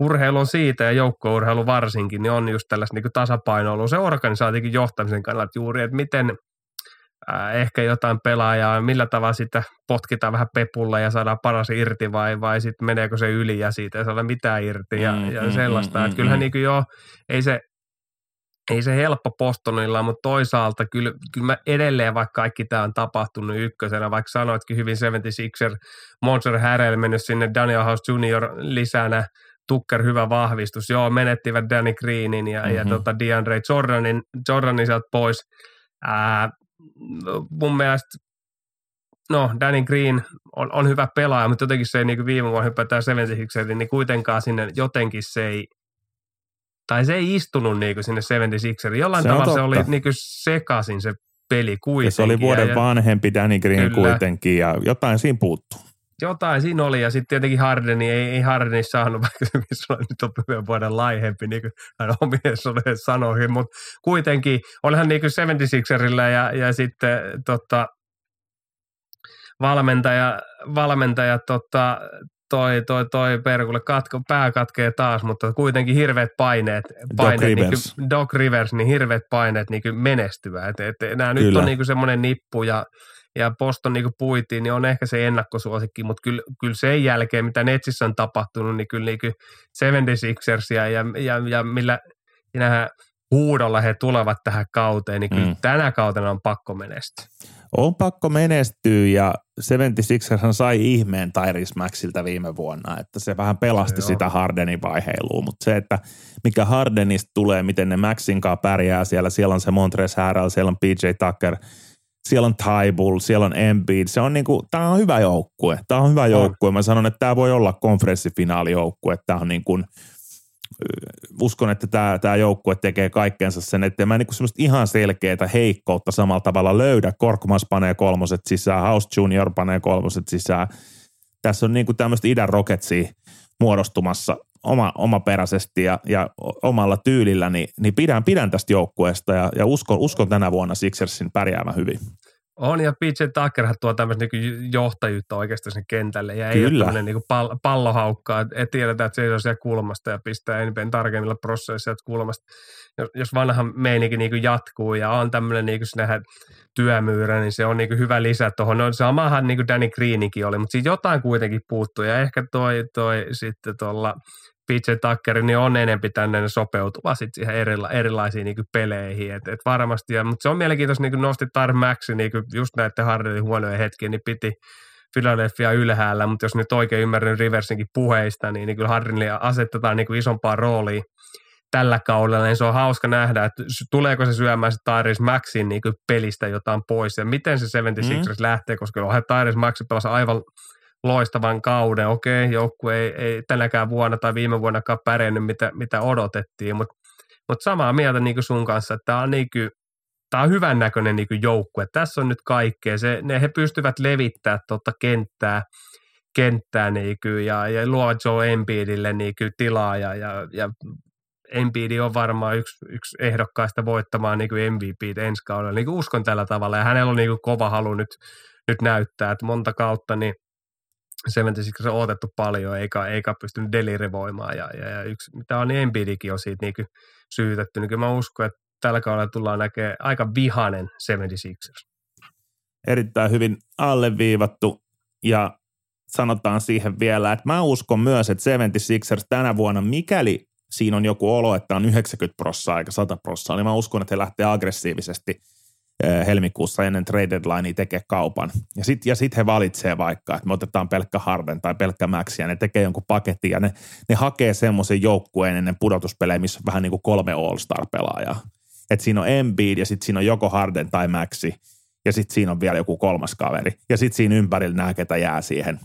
Speaker 3: urheilu on siitä ja joukkourheilu varsinkin, niin on just tällaista niin tasapainoilua se organisaatikin johtamisen kannalta juuri, että miten – ehkä jotain pelaajaa, millä tavalla sitä potkitaan vähän pepulla ja saadaan paras irti vai, vai sitten meneekö se yli ja siitä ei saada mitään irti ja, mm, ja mm, sellaista. Mm, että kyllähän mm. niin jo, ei se, ei se helppo postonilla, mutta toisaalta kyllä, kyllä mä edelleen, vaikka kaikki tämä on tapahtunut ykkösenä, vaikka sanoitkin hyvin 76er, Monster Harrell mennyt sinne Daniel House Jr. lisänä, Tucker hyvä vahvistus. Joo, menettivät Danny Greenin ja, mm-hmm. ja tota DeAndre Jordanin, Jordanin sieltä pois. Ää, mun mielestä no Danny Green on, on hyvä pelaaja, mutta jotenkin se ei niin viime vuonna hypätään 76 niin kuitenkaan sinne jotenkin se ei, tai se ei istunut niin sinne 76 Jollain se tavalla se oli niin sekaisin se peli kuitenkin. Ja
Speaker 2: se oli vuoden ja, vanhempi Danny Green kyllä. kuitenkin ja jotain siinä puuttuu.
Speaker 3: Jotain siinä oli ja sitten tietenkin Hardeni ei, ei Hardeni saanut, vaikka se on nyt on vuoden laihempi, niin kuin hän omien sanoi, mutta kuitenkin olihan niin kuin 76erillä ja, ja sitten tota, valmentaja, valmentaja tota, toi, toi, toi Perkulle katko, pää katkee taas, mutta kuitenkin hirveät paineet, paineet Doc, niin Rivers. Doc Rivers, niin hirveät paineet niin menestyvää. Et, et, nämä Kyllä. nyt on niin semmoinen nippu ja ja Boston niin puitiin, niin on ehkä se ennakkosuosikki, mutta kyllä, kyllä sen jälkeen, mitä Netsissä on tapahtunut, niin kyllä niin 76 ja, ja, ja, ja millä nämä huudolla he tulevat tähän kauteen, niin kyllä mm. tänä kautena on pakko menestyä.
Speaker 2: On pakko menestyä ja 76 sai ihmeen Tyrese Maxilta viime vuonna, että se vähän pelasti se sitä Hardenin vaiheilua, mutta se, että mikä Hardenista tulee, miten ne Maxin kanssa pärjää siellä, siellä on se Montres Harrell, siellä on PJ Tucker – siellä on Tybull, siellä on Embiid. Se on niinku, tämä on hyvä joukkue. Tämä on hyvä joukkue. Mä sanon, että tämä voi olla konferenssifinaalijoukkue. Tämä on niin kuin, uskon, että tämä, tämä joukkue tekee kaikkeensa sen, että mä en niin semmoista ihan selkeää heikkoutta samalla tavalla löydä. Korkmas panee kolmoset sisään, House Junior panee kolmoset sisään. Tässä on niin kuin tämmöistä idän Rocketsia muodostumassa oma, omaperäisesti ja, ja omalla tyylillä, niin, niin pidän, pidän tästä joukkueesta ja, ja uskon, uskon tänä vuonna Sixersin pärjäämään hyvin.
Speaker 3: On, ja PJ Tuckerhan tuo tämmöistä niin johtajuutta oikeastaan sen kentälle, ja ei
Speaker 2: Kyllä.
Speaker 3: ole tämmöinen niin pall- pallohaukkaa, että tiedetään, että se on siellä kulmasta ja pistää enemmän tarkemmilla prosesseilla kulmasta. Jos, jos vanha meininki niin jatkuu ja on tämmöinen niin sinähän työmyyrä, niin se on niin hyvä lisä tuohon. No samahan niin kuin Danny Greenikin oli, mutta siitä jotain kuitenkin puuttuu, ja ehkä toi, toi sitten tuolla PJ Tucker, niin on enempi tänne sopeutuva sit siihen erila, erilaisiin niin peleihin. Et, et varmasti, ja, mutta se on mielenkiintoista, niin kuin nosti Tar Maxi niin just näiden Hardelin huonoja hetkiä, niin piti Philadelphia ylhäällä, mutta jos nyt oikein ymmärrän Riversinkin puheista, niin, niin kyllä Hardenille asetetaan niin kuin isompaa roolia tällä kaudella, niin se on hauska nähdä, että tuleeko se syömään se Tyrese Maxin niin pelistä jotain pois ja miten se 76ers mm. lähtee, koska onhan Tyrese Maxi pelasi aivan loistavan kauden. Okei, joukku ei, ei tänäkään vuonna tai viime vuonna pärjännyt, mitä, mitä odotettiin, mutta mut samaa mieltä niin sun kanssa, että tämä on, niin on hyvän näköinen niin joukkue. Tässä on nyt kaikkea. Se, ne, he pystyvät levittämään tuota kenttää, kenttää niin kuin, ja, ja luo Joe Embiidille niin kuin, tilaa ja, ja, ja Embiid on varmaan yksi, yksi ehdokkaista voittamaan niin MVP ensi kaudella. Niin kuin uskon tällä tavalla ja hänellä on niin kuin kova halu nyt, nyt näyttää, että monta kautta niin 76 on odotettu paljon, eikä, eikä pystynyt delirivoimaan. Ja, ja, ja yksi, mitä on, niin Embiidikin on siitä niin syytetty. Niin mä uskon, että tällä kaudella tullaan näkemään aika vihanen 76ers.
Speaker 2: Erittäin hyvin alleviivattu ja sanotaan siihen vielä, että mä uskon myös, että 76ers tänä vuonna, mikäli siinä on joku olo, että on 90 prossaa eikä 100 prossaa, niin mä uskon, että he lähtee aggressiivisesti – helmikuussa ennen trade deadlinea tekee kaupan. Ja sitten ja sit he valitsee vaikka, että me otetaan pelkkä Harden tai pelkkä Max ja ne tekee jonkun paketin ja ne, ne hakee semmoisen joukkueen ennen pudotuspelejä, missä on vähän niin kuin kolme All-Star-pelaajaa. Että siinä on Embiid ja sitten siinä on joko Harden tai Maxi ja sitten siinä on vielä joku kolmas kaveri. Ja sitten siinä ympärillä nämä, ketä jää siihen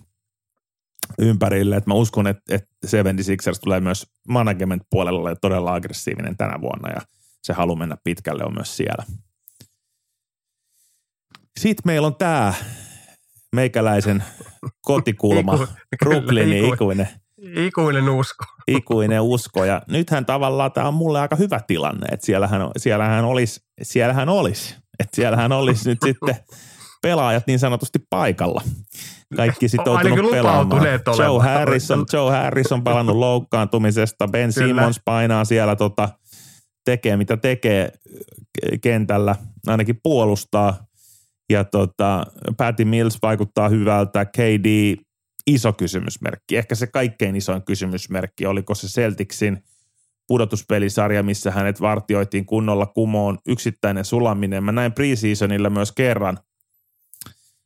Speaker 2: ympärille. Et mä uskon, että, että 76ers tulee myös management puolella todella aggressiivinen tänä vuonna ja se halu mennä pitkälle on myös siellä. Sitten meillä on tämä meikäläisen kotikulma, Iku, Brooklynin iku, ikuinen.
Speaker 3: Ikuinen usko.
Speaker 2: Ikuinen usko. Ja nythän tavallaan tämä on mulle aika hyvä tilanne, että siellähän, siellähän olisi, siellähän olisi, että siellähän olisi nyt sitten pelaajat niin sanotusti paikalla. Kaikki sitoutunut pelaamaan. Joe Harris, on, Joe Harris on palannut loukkaantumisesta. Ben Simmons painaa siellä tota, tekee mitä tekee kentällä, ainakin puolustaa ja tota, Patty Mills vaikuttaa hyvältä, KD iso kysymysmerkki. Ehkä se kaikkein isoin kysymysmerkki, oliko se Celticsin pudotuspelisarja, missä hänet vartioitiin kunnolla kumoon yksittäinen sulaminen. Mä näin preseasonilla myös kerran,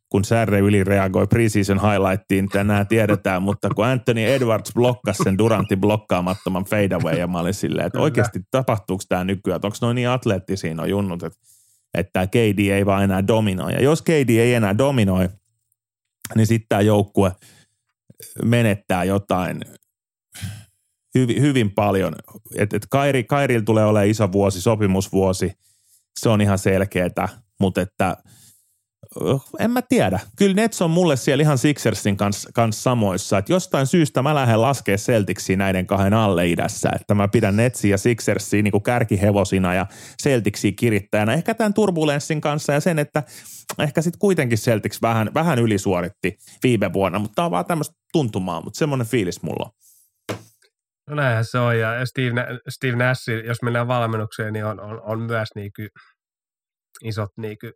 Speaker 2: kun Särre yli reagoi preseason highlightiin, tänään tiedetään, mutta kun Anthony Edwards blokkasi sen Durantin blokkaamattoman fadeaway, ja mä olin silleen, että oikeasti tapahtuuko tämä nykyään, onko noin niin atleettisia on junnut, että että KD ei vaan enää dominoi. Ja jos KD ei enää dominoi, niin sitten tämä joukkue menettää jotain hyvin, hyvin paljon. Että et Kairi, Kairil tulee olemaan iso vuosi, sopimusvuosi, se on ihan selkeätä, mutta että – en mä tiedä. Kyllä Nets on mulle siellä ihan Sixersin kanssa, kanssa samoissa. Että jostain syystä mä lähden laskea Celticsia näiden kahden alle idässä. Että mä pidän Netsia ja Sixersia niin kuin kärkihevosina ja Celticsia kirittäjänä. Ehkä tämän turbulenssin kanssa ja sen, että ehkä sitten kuitenkin Celtics vähän, vähän ylisuoritti viime vuonna. Mutta tämä on vaan tämmöistä tuntumaa, mutta semmoinen fiilis mulla on.
Speaker 3: No näinhän se on, ja Steve, Steve Nash, jos mennään valmennukseen, niin on, on, on myös niin kuin isot niin kuin,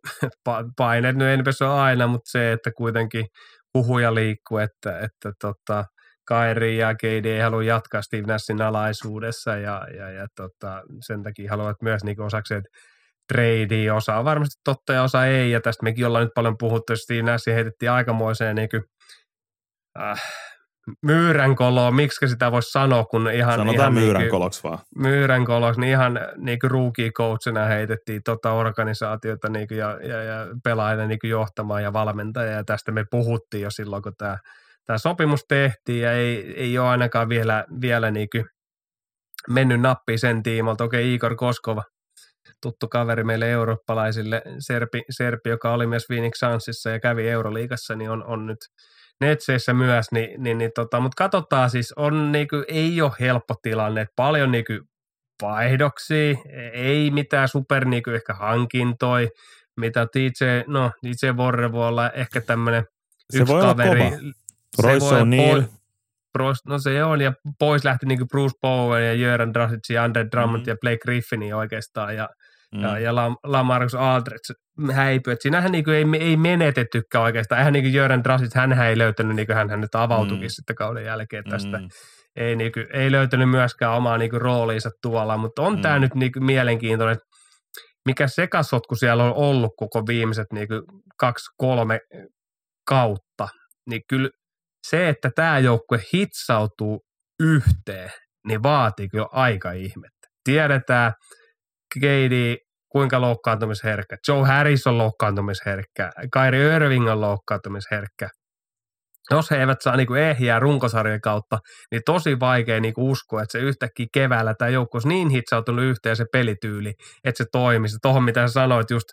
Speaker 3: paineet. No enpäs on aina, mutta se, että kuitenkin huhuja liikkuu, että, että tota, Kairi ja KD ei halua jatkaa Steve Nashin alaisuudessa ja, ja, ja tota, sen takia haluavat myös niin osakseen trade osa on varmasti totta ja osa ei, ja tästä mekin ollaan nyt paljon puhuttu, Steve Nash heitettiin aikamoiseen niin kuin, äh, myyränkoloa, miksi sitä voisi sanoa, kun ihan...
Speaker 2: Sanotaan
Speaker 3: ihan
Speaker 2: myyränkoloksi vaan.
Speaker 3: Myyränkoloksi, niin ihan niin kuin rookie-coachina heitettiin tota organisaatiota niin kuin ja, ja, ja pelaajille niin kuin johtamaan ja valmentajia, ja tästä me puhuttiin jo silloin, kun tämä, tämä sopimus tehtiin, ja ei, ei ole ainakaan vielä, vielä niin kuin mennyt nappi sen tiimalta. Okei, Igor Koskova, tuttu kaveri meille eurooppalaisille, Serpi, Serpi joka oli myös Phoenix Sunsissa ja kävi Euroliigassa, niin on, on nyt – Netseissä myös, niin, niin, niin tota, mutta katsotaan siis, on niinku, ei ole helppo tilanne, että paljon niinku vaihdoksia, ei mitään super niinku ehkä hankintoi, mitä DJ, no DJ Warre voi olla ehkä tämmöinen
Speaker 2: Se voi olla
Speaker 3: kaveri.
Speaker 2: kova. Royce
Speaker 3: voi-
Speaker 2: O'Neal.
Speaker 3: Boy- Bros, no se on, ja pois lähti niin Bruce Bowen ja Jöran Drasic ja Andre Drummond
Speaker 2: Mm.
Speaker 3: ja Blake Griffin oikeastaan, ja,
Speaker 2: Mm.
Speaker 3: ja, ja La- Lamarcus Aldridge häipyi. Et siinähän niin ei, ei menetettykään oikeastaan. Eihän niin Jöran Drasic, hän ei löytänyt, niin kuin hän nyt avautukin
Speaker 2: Mm.
Speaker 3: sitten kauden jälkeen tästä.
Speaker 2: Mm.
Speaker 3: Ei, niin kuin, ei löytänyt myöskään omaa niin kuin, rooliinsa tuolla, mutta on
Speaker 2: Mm.
Speaker 3: tämä nyt niin kuin, mielenkiintoinen, mikä sekasotku siellä on ollut koko viimeiset niin kuin, kaksi, kolme kautta, niin kyllä se, että tämä joukkue hitsautuu yhteen, niin vaatii kyllä aika ihmettä. Tiedetään, KD kuinka loukkaantumisherkkä, Joe Harris on loukkaantumisherkkä, Kyrie Irving on loukkaantumisherkkä. Jos he eivät saa niinku ehjää runkosarjan kautta, niin tosi vaikea niinku uskoa, että se yhtäkkiä keväällä tämä joukko olisi niin hitsautunut yhteen se pelityyli, että se toimisi. Tuohon mitä sä sanoit just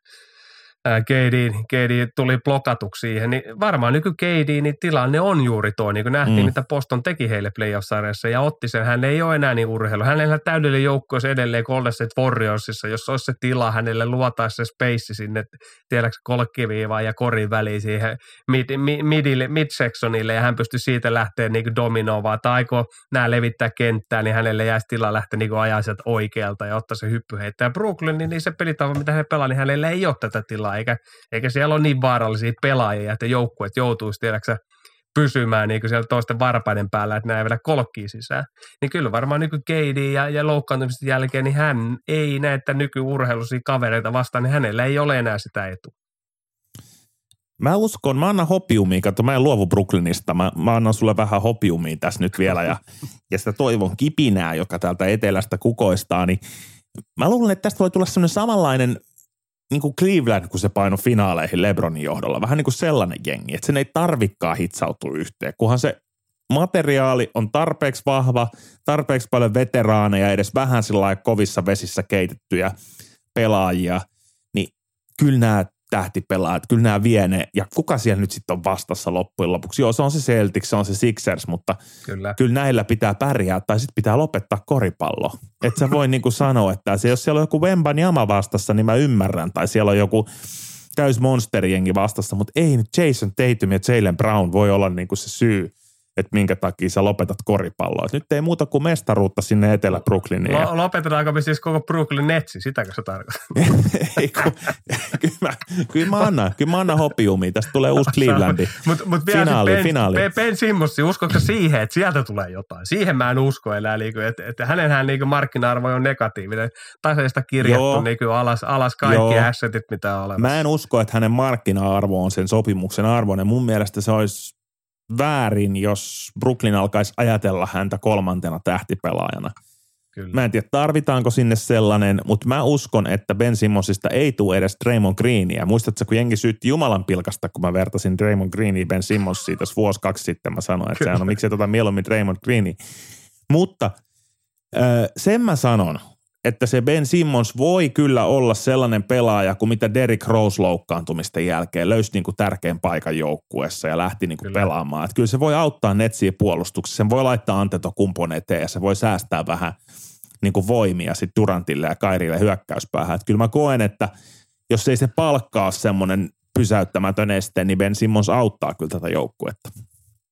Speaker 3: KD, KD tuli blokatuksi siihen, niin varmaan nyky KD, niin tilanne on juuri tuo, niin kuin nähtiin,
Speaker 2: Mm.
Speaker 3: mitä Boston teki heille playoff-sarjassa, ja otti sen, hän ei ole enää niin urheilu. Hänellä täydellinen joukko olisi edelleen Golden State Warriorsissa, jos olisi se tila, hänelle luotaisi se space sinne, tiedätkö, kolkkiviivaan ja korin väliin siihen mid, mid, midille, midsectionille, ja hän pystyy siitä lähteä niin dominoimaan, tai aikoo nämä levittää kenttää, niin hänelle jäisi tila lähteä niin ajaa sieltä oikealta ja ottaa se hyppy heittää. Brooklyn, niin, niin se pelitapa, mitä he pelaa, niin hänellä ei ole tätä tilaa, eikä, eikä siellä ole niin vaarallisia pelaajia, että joukkueet joutuisi, tiedäksä, pysymään niin siellä toisten varpaiden päällä, että nämä ei vielä kolkkii sisään. Niin kyllä varmaan niin KD ja, ja loukkaantumisten jälkeen, niin hän ei näitä nykyurheiluisia kavereita vastaan, niin hänellä ei ole enää sitä etua.
Speaker 2: Mä uskon, mä annan hopiumia, kato mä en luovu Brooklynista, mä, mä annan sulle vähän hopiumia tässä nyt vielä ja, ja sitä toivon kipinää, joka täältä etelästä kukoistaa, niin mä luulen, että tästä voi tulla semmoinen samanlainen niin kuin Cleveland, kun se paino finaaleihin Lebronin johdolla. Vähän niin kuin sellainen jengi, että sen ei tarvikkaan hitsautua yhteen, kunhan se materiaali on tarpeeksi vahva, tarpeeksi paljon veteraaneja, edes vähän sillä kovissa vesissä keitettyjä pelaajia, niin kyllä nämä tähtipelaajat, kyllä nämä vie ne, ja kuka siellä nyt sitten on vastassa loppujen lopuksi? Joo, se on se Celtics, se on se Sixers, mutta
Speaker 3: Kyllä.
Speaker 2: kyllä näillä pitää pärjää, tai sitten pitää lopettaa koripallo. Että sä voi niinku sanoa, että se, jos siellä on joku Wembanyama vastassa, niin mä ymmärrän, tai siellä on joku täys monsterjengi vastassa, mutta ei nyt Jason Tatum ja Jalen Brown voi olla niinku se syy, että minkä takia sä lopetat koripalloa. Et nyt ei muuta kuin mestaruutta sinne Etelä-Brooklyniin.
Speaker 3: Lo- lopetetaanko me siis koko Brooklyn Netsi, sitäkö se tarkoittaa?
Speaker 2: ei, kun, kyllä, mä, kyllä, mä annan, kyllä mä annan hopiumia. Tästä tulee uusi Clevelandi.
Speaker 3: Mutta mut vielä
Speaker 2: Finaali,
Speaker 3: ben,
Speaker 2: finaali.
Speaker 3: Ben, ben Simmons, uskotko siihen, että sieltä tulee jotain? Siihen mä en usko enää, niinku, että, että hänenhän niinku markkina-arvo on negatiivinen. Taseista kirjattu
Speaker 2: Joo.
Speaker 3: niinku alas, alas kaikki
Speaker 2: Joo.
Speaker 3: assetit, mitä on olemassa.
Speaker 2: Mä en usko, että hänen markkina-arvo on sen sopimuksen arvoinen. Mun mielestä se olisi väärin, jos Brooklyn alkaisi ajatella häntä kolmantena tähtipelaajana.
Speaker 3: Kyllä.
Speaker 2: Mä en tiedä, tarvitaanko sinne sellainen, mutta mä uskon, että Ben Simmonsista ei tule edes Draymond Greenia. Muistatko, kun jengi syytti Jumalan pilkasta, kun mä vertasin Draymond Greenia Ben Simmonsiin tässä vuosi kaksi sitten. Mä sanoin, että sehän on, miksi tota mieluummin Draymond Greenia. Mutta äh, sen mä sanon, että se Ben Simmons voi kyllä olla sellainen pelaaja kuin mitä Derrick Rose loukkaantumisten jälkeen löysi niin kuin tärkeän paikan joukkueessa ja lähti niin kuin
Speaker 3: Kyllä.
Speaker 2: pelaamaan. Että kyllä se voi auttaa netsiä puolustuksessa, sen voi laittaa Antetokumpon eteen ja se voi säästää vähän niin kuin voimia sitten Durantille ja Kairille hyökkäyspäähän. Että kyllä mä koen, että jos ei se palkkaa semmoinen pysäyttämätön este, niin Ben Simmons auttaa kyllä tätä joukkuetta.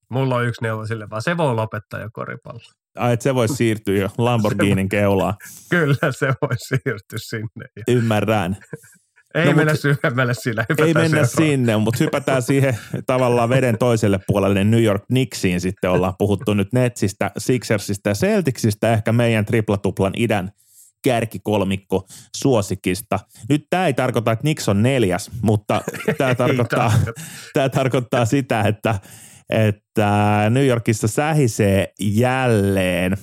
Speaker 3: Mulla on yksi neuvo sille, vaan se voi lopettaa jo koripallo.
Speaker 2: Ai, että se voisi siirtyä jo Lamborghinin keulaan.
Speaker 3: Kyllä se voi siirtyä sinne. Ja
Speaker 2: Ymmärrän.
Speaker 3: Ei
Speaker 2: No,
Speaker 3: mennä
Speaker 2: mut-
Speaker 3: syvemmälle sillä.
Speaker 2: Ei mennä
Speaker 3: seuraavaan.
Speaker 2: sinne, mutta hypätään siihen tavallaan veden toiselle puolelle New York Knicksiin sitten ollaan puhuttu nyt Netsistä, Sixersista ja Celticsistä, ehkä meidän triplatuplan idän kärkikolmikko suosikista. Nyt tämä ei tarkoita, että Knicks on neljäs, mutta tämä tarkoittaa, tämä tarkoittaa sitä, että, että New Yorkissa sähisee jälleen.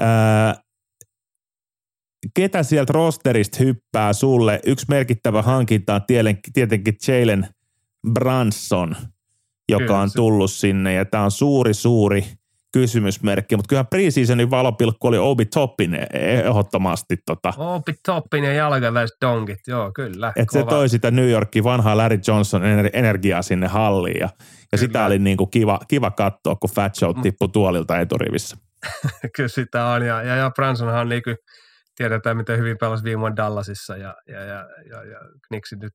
Speaker 2: Ää, ketä sieltä rosterista hyppää sulle? Yksi merkittävä hankinta on tielen- tietenkin Jalen Branson, joka
Speaker 3: Kyllä,
Speaker 2: on tullut sinne ja tämä on suuri, suuri kysymysmerkki, mutta kyllähän preseasonin valopilkku oli Obi Toppin ehdottomasti tota,
Speaker 3: Opi Toppin ja jalkaväiset donkit, joo kyllä.
Speaker 2: että se toi sitä New Yorkin vanhaa Larry Johnson ener- energiaa sinne halliin ja, ja sitä oli niinku kiva, kiva katsoa, kun Fat Show tippui tuolilta eturivissä.
Speaker 3: Kyllä sitä on, ja, ja, ja Bransonhan on niinku tiedetään, miten hyvin pelasi viime vuonna Dallasissa ja, ja, ja, ja, ja Knicksi nyt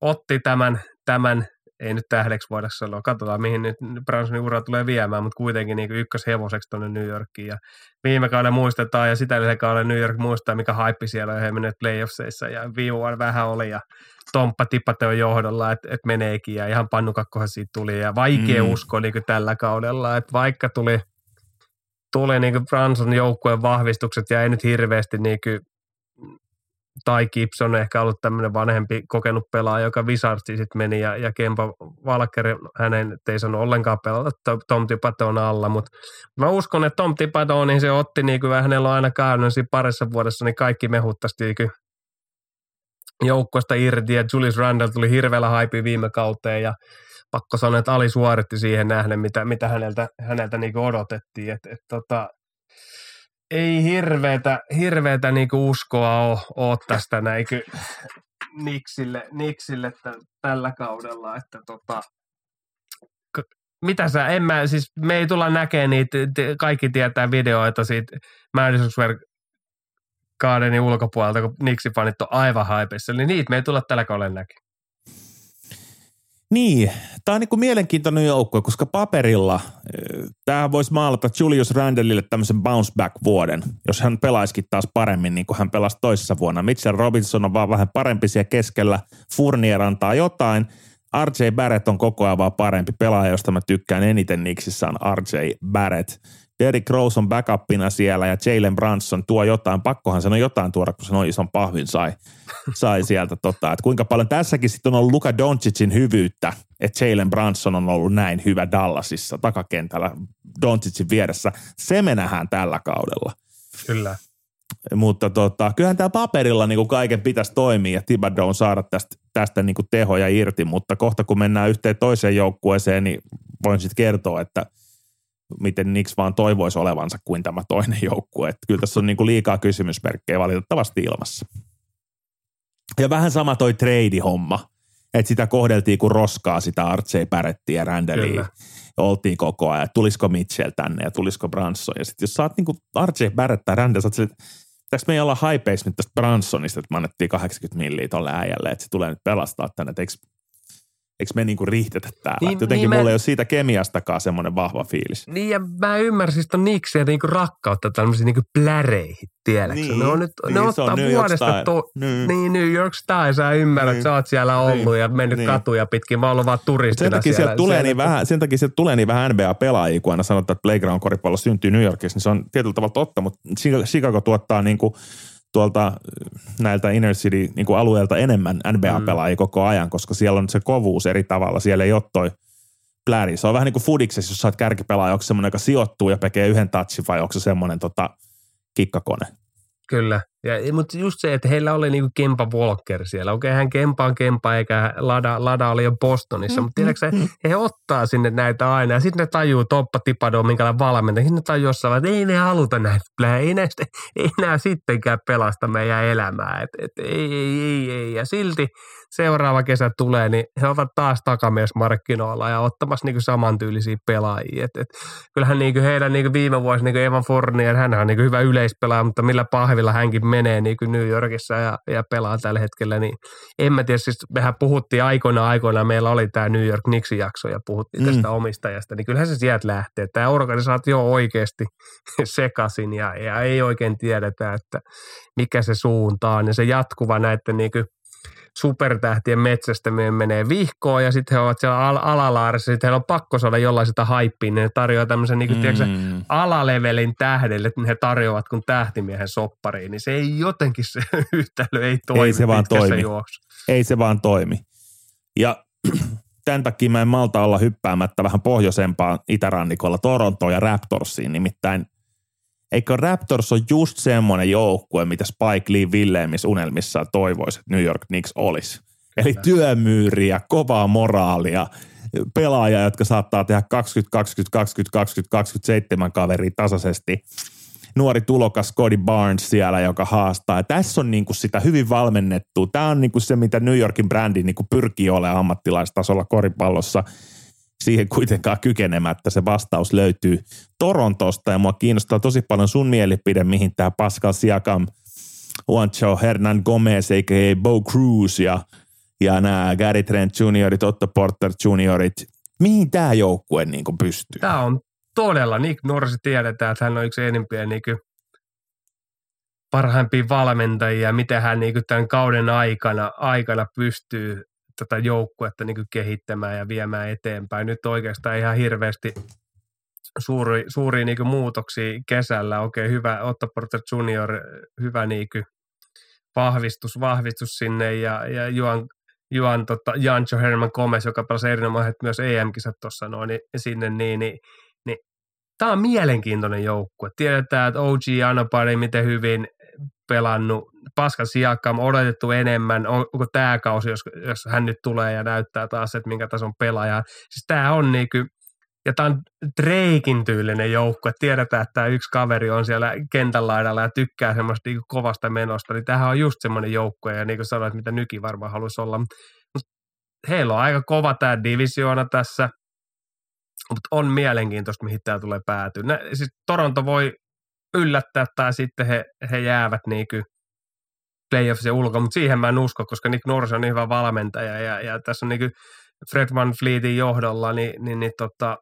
Speaker 3: otti tämän, tämän ei nyt tähdeksi voida sanoa. Katsotaan, mihin nyt Bransonin ura tulee viemään, mutta kuitenkin niin ykköshevoseksi tuonne New Yorkiin. Ja viime kauden muistetaan ja sitä edellisen kauden New York muistaa, mikä haippi siellä on he menneet playoffseissa. Ja vuonna vähän oli ja Tomppa on johdolla, että, että meneekin ja ihan pannukakkohan siitä tuli. Ja vaikea mm. uskoa niin tällä kaudella, että vaikka tuli, tuli niin Branson joukkueen vahvistukset ja ei nyt hirveästi niin tai Gibson ehkä ollut tämmöinen vanhempi kokenut pelaaja, joka Wizardsiin sitten meni ja, ja Kempa Valker, hänen ei sanonut ollenkaan pelata Tom Tipaton alla, mutta mä uskon, että Tom Tipaton, niin se otti niin kuin hänellä on aina käynyt siinä parissa vuodessa, niin kaikki mehuttasti niin joukkoista irti ja Julius Randall tuli hirveällä haipi viime kauteen ja pakko sanoa, että Ali suoritti siihen nähden, mitä, mitä häneltä, häneltä niin odotettiin. Et, et, tota, ei hirveätä, hirveätä niinku uskoa ole, ole tästä näinkö Niksille, Niksille t- tällä kaudella, että tota, k- mitä sä, en mä, siis me ei tulla näkemään niitä, kaikki tietää videoita siitä Madison Square Gardenin ulkopuolelta, kun Niksi-fanit on aivan haipissa, niin niitä me ei tulla tällä kaudella näkemään.
Speaker 2: Niin, tämä on niin kuin mielenkiintoinen joukkue, koska paperilla eh, tämä voisi maalata Julius Randallille tämmöisen bounce back vuoden, jos hän pelaisikin taas paremmin niin kuin hän pelasi toisessa vuonna. Mitchell Robinson on vaan vähän parempi siellä keskellä, Fournier antaa jotain, RJ Barrett on koko ajan vaan parempi pelaaja, josta mä tykkään eniten Nixissä on RJ Barrett. Derrick Rose on backupina siellä ja Jalen Branson tuo jotain. Pakkohan sen on jotain tuoda, kun se noin ison pahvin sai, sai sieltä. Tota, että kuinka paljon tässäkin sitten on ollut Luka Doncicin hyvyyttä, että Jalen Branson on ollut näin hyvä Dallasissa takakentällä Doncicin vieressä. Se me nähdään tällä kaudella.
Speaker 3: Kyllä.
Speaker 2: Mutta tota, kyllähän tämä paperilla niin kuin kaiken pitäisi toimia ja Thibodeau saada tästä, tästä niin kuin tehoja irti, mutta kohta kun mennään yhteen toiseen joukkueeseen, niin voin sitten kertoa, että – miten Nix vaan toivoisi olevansa kuin tämä toinen joukkue. Että kyllä tässä on niin kuin liikaa kysymysmerkkejä valitettavasti ilmassa. Ja vähän sama toi trade-homma, että sitä kohdeltiin kuin roskaa sitä Artsei Pärettiä ja Randallia. Oltiin koko ajan, tulisiko Mitchell tänne ja tulisiko Branson. Ja sitten jos sä oot niin kuin Artsei Barrett tai Randall, sä oot että pitäisikö meidän olla high nyt tästä Bransonista, että me annettiin 80 milliä tolle äijälle, että se tulee nyt pelastaa tänne, että eikö eikö me niinku rihtetä täällä. Niin, Jotenkin niin mulla mä... ei ole siitä kemiastakaan semmoinen vahva fiilis.
Speaker 3: Niin ja mä ymmärsin sitä Nixiä niinku rakkautta tämmöisiin niinku pläreihin, tiedätkö?
Speaker 2: Niin,
Speaker 3: ne, on nyt, niin, ne ottaa vuodesta, to, niin. niin New York Style, sä ymmärrät, niin. sä oot siellä ollut niin. ja mennyt niin. katuja pitkin, mä oon vaan turistina
Speaker 2: sen takia
Speaker 3: siellä.
Speaker 2: Tulee niin vähän, sen takia sieltä tulee niin vähän NBA-pelaajia, kun aina sanotaan, että playground-koripallo syntyy New Yorkissa, niin se on tietyllä tavalla totta, mutta Chicago tuottaa niinku – tuolta näiltä inner city niin enemmän NBA-pelaajia mm. koko ajan, koska siellä on se kovuus eri tavalla. Siellä ei ole toi pläri. Se on vähän niin kuin Fudiksessa, jos sä oot kärkipelaaja, onko semmoinen, joka sijoittuu ja tekee yhden touchin vai onko se semmoinen tota, kikkakone.
Speaker 3: Kyllä, ja, mutta just se, että heillä oli niinku Kempa Walker siellä. Okei, hän Kempa on Kempa, eikä Lada, Lada oli jo Bostonissa, mm, mutta tiedätkö mm, he ottaa sinne näitä aina. Ja sitten ne tajuu Toppa Tipado, minkälainen valmentaja. Sitten ne tajuu jossain, että ei ne haluta näitä ei, ne, ei enää sittenkään pelasta meidän elämää. Et, et, ei, ei, ei, ei. Ja silti seuraava kesä tulee, niin he ovat taas takamiesmarkkinoilla ja ottamassa niin samantyylisiä pelaajia. Et, et, kyllähän niin heidän niin viime vuosi niin Evan Fournier, hän on niin hyvä yleispelaaja, mutta millä pahvilla hänkin menee niin kuin New Yorkissa ja, ja pelaa tällä hetkellä, niin en mä tiedä, siis mehän puhuttiin aikoina aikoina, meillä oli tämä New York Knicksin jakso ja puhuttiin mm. tästä omistajasta, niin kyllähän se sieltä lähtee. Tämä organisaatio on oikeasti sekaisin ja, ja ei oikein tiedetä, että mikä se suunta on ja se jatkuva näiden niin kuin supertähtien metsästäminen menee vihkoon ja sitten he ovat siellä al- alalaarissa, sitten heillä on pakko saada jollain sitä haippiin, niin ne tarjoaa tämmöisen niin kuin, mm. tiedätkö, alalevelin tähdelle, että he tarjoavat kun tähtimiehen soppariin, niin se ei jotenkin se yhtälö ei toimi
Speaker 2: Ei se vaan toimi. Juoksu. Ei se vaan toimi. Ja tämän takia mä en malta olla hyppäämättä vähän pohjoisempaan itärannikolla Torontoon ja Raptorsiin, nimittäin Eikö Raptors ole just semmoinen joukkue, mitä Spike Lee Williams unelmissaan toivoisi, että New York Knicks olisi? Eli työmyyriä, kovaa moraalia, pelaajia, jotka saattaa tehdä 20, 20, 20, 20, 27 kaveria tasaisesti. Nuori tulokas Cody Barnes siellä, joka haastaa. Ja tässä on niinku sitä hyvin valmennettu. Tämä on niinku se, mitä New Yorkin brändi niinku pyrkii olemaan ammattilaistasolla koripallossa – siihen kuitenkaan kykenemättä. Se vastaus löytyy Torontosta ja mua kiinnostaa tosi paljon sun mielipide, mihin tämä Pascal Siakam Juancho Hernan Gomez, a.k.a. Bo Cruz ja, ja nämä Gary Trent juniorit, Otto Porter juniorit. Mihin tämä joukkue niin pystyy?
Speaker 3: Tämä on todella, Nick Norsi tiedetään, että hän on yksi enimpiä niin parhaimpia valmentajia, miten hän niin tämän kauden aikana, aikana pystyy tätä joukkuetta niin kehittämään ja viemään eteenpäin. Nyt oikeastaan ihan hirveästi suuri, suuria niin muutoksia kesällä. Okei, hyvä Otto Porter Junior, hyvä niin vahvistus, vahvistus sinne ja, ja Juan, Juan tota, Jancho Herman Gomez, joka pelasi erinomaisesti myös EM-kisat tuossa noin, niin sinne, niin, niin, niin tämä on mielenkiintoinen joukkue. Tiedetään, että OG Anopari, miten hyvin pelannut. Pascal Siakam odotettu enemmän. Onko tämä kausi, jos, jos hän nyt tulee ja näyttää taas, että minkä tason pelaaja. Siis tämä on niinku, ja tämä on Dreikin tyylinen joukkue. Tiedetään, että tämä yksi kaveri on siellä kentän laidalla ja tykkää semmoista niinku kovasta menosta. Niin tämähän on just semmoinen joukkue, ja niin kuin sanoit, mitä nyki varmaan haluaisi olla. Mut heillä on aika kova tämä divisioona tässä, mutta on mielenkiintoista, mihin tämä tulee päätyä. Nä, siis Toronto voi yllättää tai sitten he, he jäävät niin kuin playoffsien ulkoa, mutta siihen mä en usko, koska Nick Nurse on niin hyvä valmentaja ja, ja tässä on niin kuin Fred Van Fleetin johdolla, niin, niin, niin tota,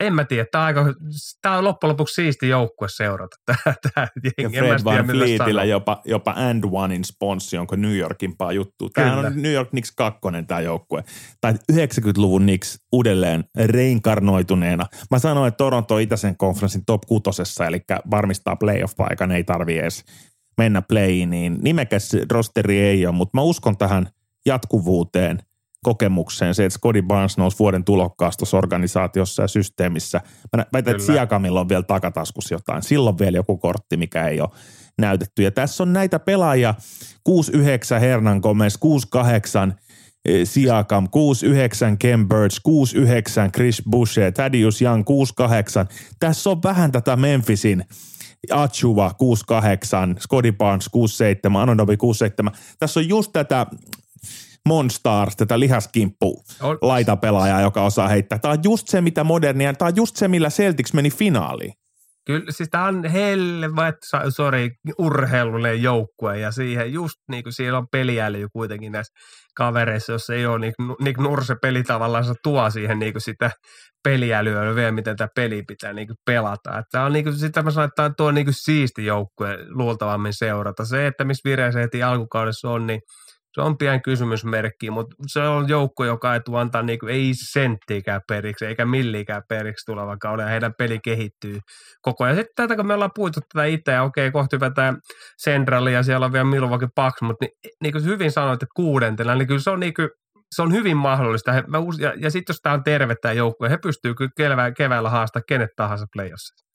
Speaker 3: en mä tiedä, tämä on, aika, tämä on loppujen lopuksi siisti joukkue seurata. Tämä, tämä
Speaker 2: jengi. Ja Fred Van Fleetillä jopa, jopa And Onein sponssi, onko New Yorkimpaa juttu. Tämä on New York Knicks 2 tämä joukkue. Tai 90-luvun Knicks uudelleen reinkarnoituneena. Mä sanoin, että Toronto Itäisen konferenssin top kutosessa, eli varmistaa playoff-paikan, ei tarvi edes mennä playiin, niin nimekäs rosteri ei ole, mutta mä uskon tähän jatkuvuuteen kokemukseen se, että Scotty Barnes nousi vuoden tulokkaasta tuossa organisaatiossa ja systeemissä. Mä väitän, että Siakamilla on vielä takataskussa jotain. Silloin vielä joku kortti, mikä ei ole näytetty. Ja tässä on näitä pelaajia 6-9 Hernan Gomez, 6-8 e, Siakam, 6-9 Ken Birch, 6-9 Chris Boucher, Thaddeus Young, 6-8. Tässä on vähän tätä Memphisin Achuva 6-8, Scotty Barnes 6-7, Anonobi 6-7. Tässä on just tätä Monstars, tätä lihaskimppu laitapelaajaa, joka osaa heittää. Tämä on just se, mitä modernia, tämä on just se, millä Celtics meni finaaliin.
Speaker 3: Kyllä, siis tämä on helvet, sorry, urheilullinen joukkue ja siihen just niin kuin siellä on peliäly kuitenkin näissä kavereissa, jos ei ole, niin, niin Nurse peli tavallaan tuo siihen niin kuin sitä peliälyä vielä, miten tämä peli pitää niin kuin pelata. Että on niin kuin, sitä mä sanon, että tuo on niin kuin siisti joukkue luultavammin seurata. Se, että missä vireessä heti alkukaudessa on, niin – se on pian kysymysmerkki, mutta se on joukko, joka ei tule antaa niinku, ei senttiikään periksi, eikä milliikään periksi tulevan kauden, ja heidän peli kehittyy koko ajan. Sitten tätä, kun me ollaan puhuttu tätä itse, ja okei, kohta hypätään Centraliin, ja siellä on vielä Milwaukee Bucks, mutta niin, niin kuin hyvin sanoit, että kuudentena, niin kyllä se on, niin kuin, se on hyvin mahdollista. He, mä, ja, ja sitten jos tämä on terve tämä joukkue, he pystyy kyllä keväällä, keväällä haastaa kenet tahansa playoffissa.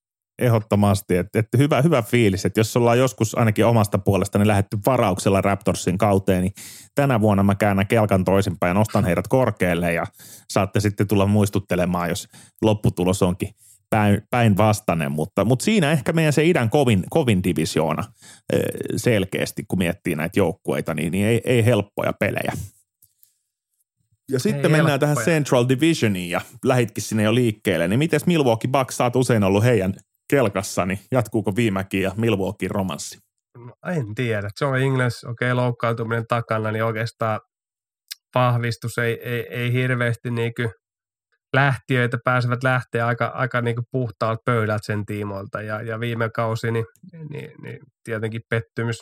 Speaker 2: Ehdottomasti, että, että hyvä, hyvä fiilis, että jos ollaan joskus ainakin omasta puolestani niin lähetty varauksella Raptorsin kauteen, niin tänä vuonna mä käännän kelkan toisinpäin ja nostan heidät korkealle ja saatte sitten tulla muistuttelemaan, jos lopputulos onkin päin, päinvastainen, mutta, mutta siinä ehkä meidän se idän kovin, kovin divisioona selkeästi, kun miettii näitä joukkueita, niin, niin ei, ei helppoja pelejä. Ja sitten Ei mennään tähän Central Divisioniin ja lähitkin sinne jo liikkeelle. Niin miten Milwaukee Bucks, sä oot usein ollut heidän kelkassa, niin jatkuuko viimekin ja Milwaukee romanssi?
Speaker 3: No, en tiedä. Joe Ingles, okei, okay, loukkaantuminen takana, niin oikeastaan vahvistus ei, ei, ei hirveästi niin kuin lähtiöitä pääsevät lähteä aika, aika niin kuin puhtaalta pöydältä sen tiimoilta. Ja, ja viime kausi, niin, niin, niin tietenkin pettymys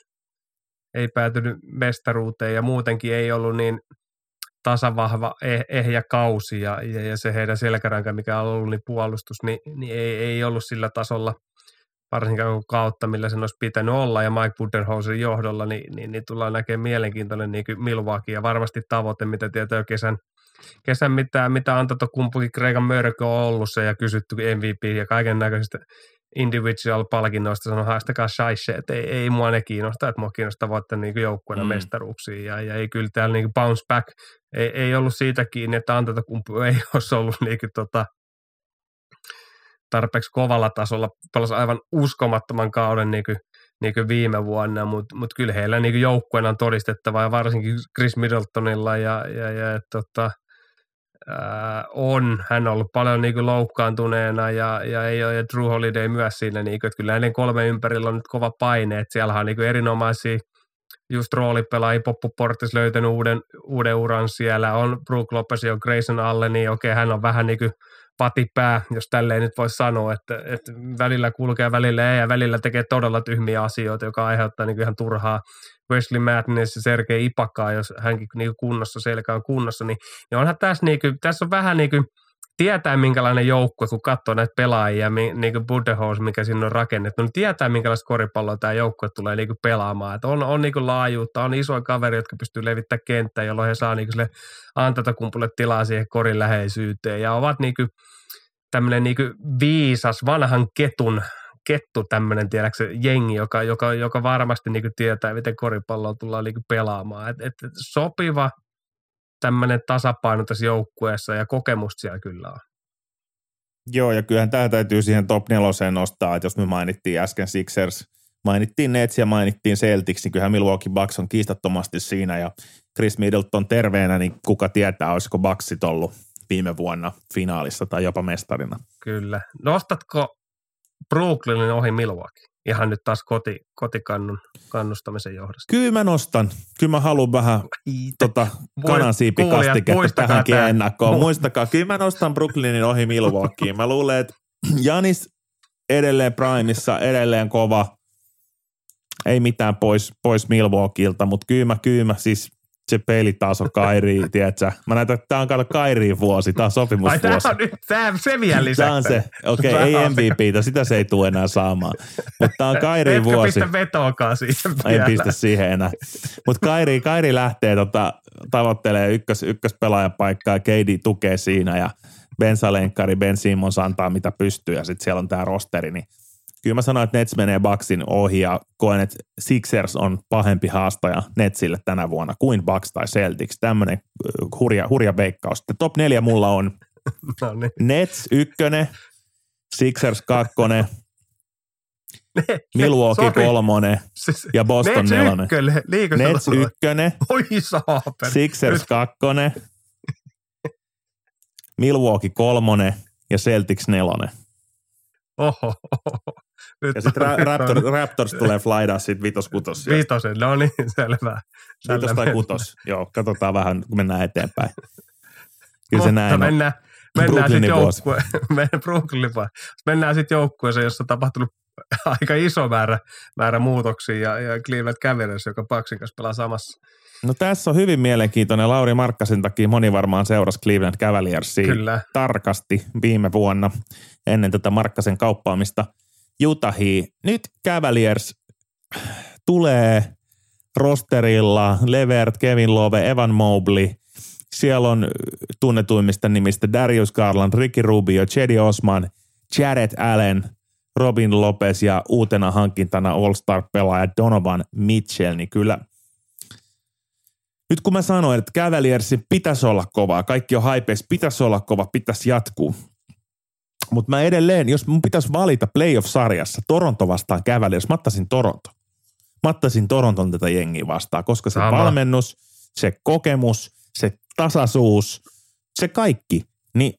Speaker 3: ei päätynyt mestaruuteen ja muutenkin ei ollut niin tasavahva, eh, ehjä kausi ja, ja, ja se heidän selkäranka, mikä on ollut, niin puolustus, niin, niin ei, ei ollut sillä tasolla varsinkaan kautta, millä sen olisi pitänyt olla, ja Mike Budenhausen johdolla, niin, niin, niin tullaan näkemään mielenkiintoinen niin Milwaukee, ja varmasti tavoite, mitä tietää kesän, kesän mitä, mitä kumpukin Kreikan mörkö on ollut se, ja kysytty MVP ja kaiken näköisistä individual-palkinnoista sanoi, haastakaa shaisse, että ei, ei mua ne kiinnosta, että mua kiinnostaa voittaa niin joukkueena mm. mestaruuksia. Ja, ja, ei kyllä täällä niin bounce back, ei, ei ollut siitä kiinni, että Antetokumpu ei olisi ollut niin kuin, tota, tarpeeksi kovalla tasolla, pelasi aivan uskomattoman kauden niin kuin, niin kuin viime vuonna, mutta mut kyllä heillä niin joukkueena on todistettava, ja varsinkin Chris Middletonilla ja, ja, ja tota, ää, on. Hän on ollut paljon niin kuin loukkaantuneena ja, ja ei ole ja Drew Holiday myös siinä, niin kuin, että kyllä näiden kolme ympärillä on nyt kova paine, että siellä on niin kuin erinomaisia just roolipelaajia, Poppu Portis löytänyt uuden, uuden uran siellä, on Brook Lopez ja Grayson alle, niin okei, hän on vähän niin kuin patipää, jos tälleen nyt voisi sanoa, että, että välillä kulkee, välillä ei ja välillä tekee todella tyhmiä asioita, joka aiheuttaa niin ihan turhaa Wesley Madness ja Sergei Ipakaa, jos hänkin niin kunnossa, selkä on kunnossa, niin, niin onhan tässä, niin kuin, tässä on vähän niin kuin, tietää minkälainen joukkue, kun katsoo näitä pelaajia, niin kuin Budenholz, mikä sinne on rakennettu, niin tietää minkälaista koripalloa tämä joukkue tulee niin kuin pelaamaan. Että on, on niin kuin laajuutta, on isoja kavereita, jotka pystyy levittämään kenttää, jolloin he saa niin kuin sille antatakumpulle tilaa siihen korin läheisyyteen ja ovat niin kuin tämmöinen niin viisas vanhan ketun kettu tämmöinen, tiedätkö, jengi, joka, joka, joka varmasti niin kuin tietää, miten koripalloa tullaan niin kuin pelaamaan. Et, et sopiva tämmöinen tasapaino tässä joukkueessa ja kokemusta siellä kyllä on.
Speaker 2: Joo, ja kyllähän tämä täytyy siihen top neloseen nostaa, että jos me mainittiin äsken Sixers, mainittiin Nets ja mainittiin Celtics, niin kyllähän Milwaukee Bucks on kiistattomasti siinä, ja Chris Middleton terveenä, niin kuka tietää, olisiko Bucksit ollut viime vuonna finaalissa tai jopa mestarina.
Speaker 3: Kyllä. Nostatko Brooklynin ohi Milwaukee? Ihan nyt taas koti, kotikannun kannustamisen johdosta.
Speaker 2: Kyllä mä nostan. Kyllä mä haluan vähän tota, kanansiipikastiketta tähänkin tämän. ennakkoon. Muistakaa, kyllä mä nostan Brooklynin ohi Milwaukeeen. Mä luulen, että Janis edelleen primissa, edelleen kova. Ei mitään pois, pois Milwaukeelta, mutta kyllä mä, kyllä mä siis se pelitaso Kairi, tiedätkö? Mä näytän, että tämä on kato Kairiin vuosi, tämä on sopimusvuosi. Ai
Speaker 3: tämä on nyt, tämä, se vielä lisäksi.
Speaker 2: Tämä on se, okei, okay, ei MVPtä, sitä se ei tule enää saamaan. Mutta tämä on Kairiin vuosi.
Speaker 3: pistä vetoakaan siihen
Speaker 2: vielä. Ei pistä siihen enää. Mutta Kairi, Kairi lähtee tota, tavoittelee ykkös, ykköspelaajan paikkaa KD tukee siinä ja Ben Salenkkari, Ben Simmons antaa mitä pystyy ja sitten siellä on tämä rosteri, niin kyllä mä sanoin, että Nets menee Bucksin ohi ja koen, että Sixers on pahempi haastaja Netsille tänä vuonna kuin Bucks tai Celtics. Tämmöinen hurja, hurja veikkaus. Sitten top neljä mulla on no niin. Nets ykkönen, Sixers kakkonen, Milwaukee Sorry. kolmonen siis, ja Boston Nets nelonen. Ykkönen, Nets ykkönen,
Speaker 3: Oi.
Speaker 2: Sixers kakkonen, Milwaukee kolmonen ja Celtics nelonen.
Speaker 3: Oho,
Speaker 2: nyt ja sitten ra- Raptor, Raptors tulee flydaa sitten vitos kutos.
Speaker 3: Vitosen, no niin, selvä.
Speaker 2: Vitos tai kutos, joo, katsotaan vähän, kun mennään eteenpäin.
Speaker 3: Kyllä se näin mennään, on. Mennään sitten joukkue, mennään Brooklyn, mennään sitten joukkueeseen, jossa on tapahtunut aika iso määrä, määrä muutoksia ja, ja Cleveland Cavaliers, joka Paksin kanssa pelaa samassa.
Speaker 2: No tässä on hyvin mielenkiintoinen. Lauri Markkasen takia moni varmaan seurasi Cleveland Cavaliersia Kyllä. tarkasti viime vuonna ennen tätä Markkasen kauppaamista – Utahiin. Nyt Cavaliers tulee rosterilla Levert, Kevin Love, Evan Mobley. Siellä on tunnetuimmista nimistä Darius Garland, Ricky Rubio, Chedi Osman, Jared Allen, Robin Lopez ja uutena hankintana All-Star-pelaaja Donovan Mitchell, niin kyllä nyt kun mä sanoin, että Cavaliersin pitäisi olla kova, kaikki on haipeissa, pitäisi olla kova, pitäisi jatkuu. Mutta mä edelleen, jos mun pitäisi valita playoff-sarjassa Toronto vastaan Cavaliers, mä ottaisin Toronto. Mä ottaisin Toronton tätä jengiä vastaan, koska se Sama. valmennus, se kokemus, se tasaisuus, se kaikki, niin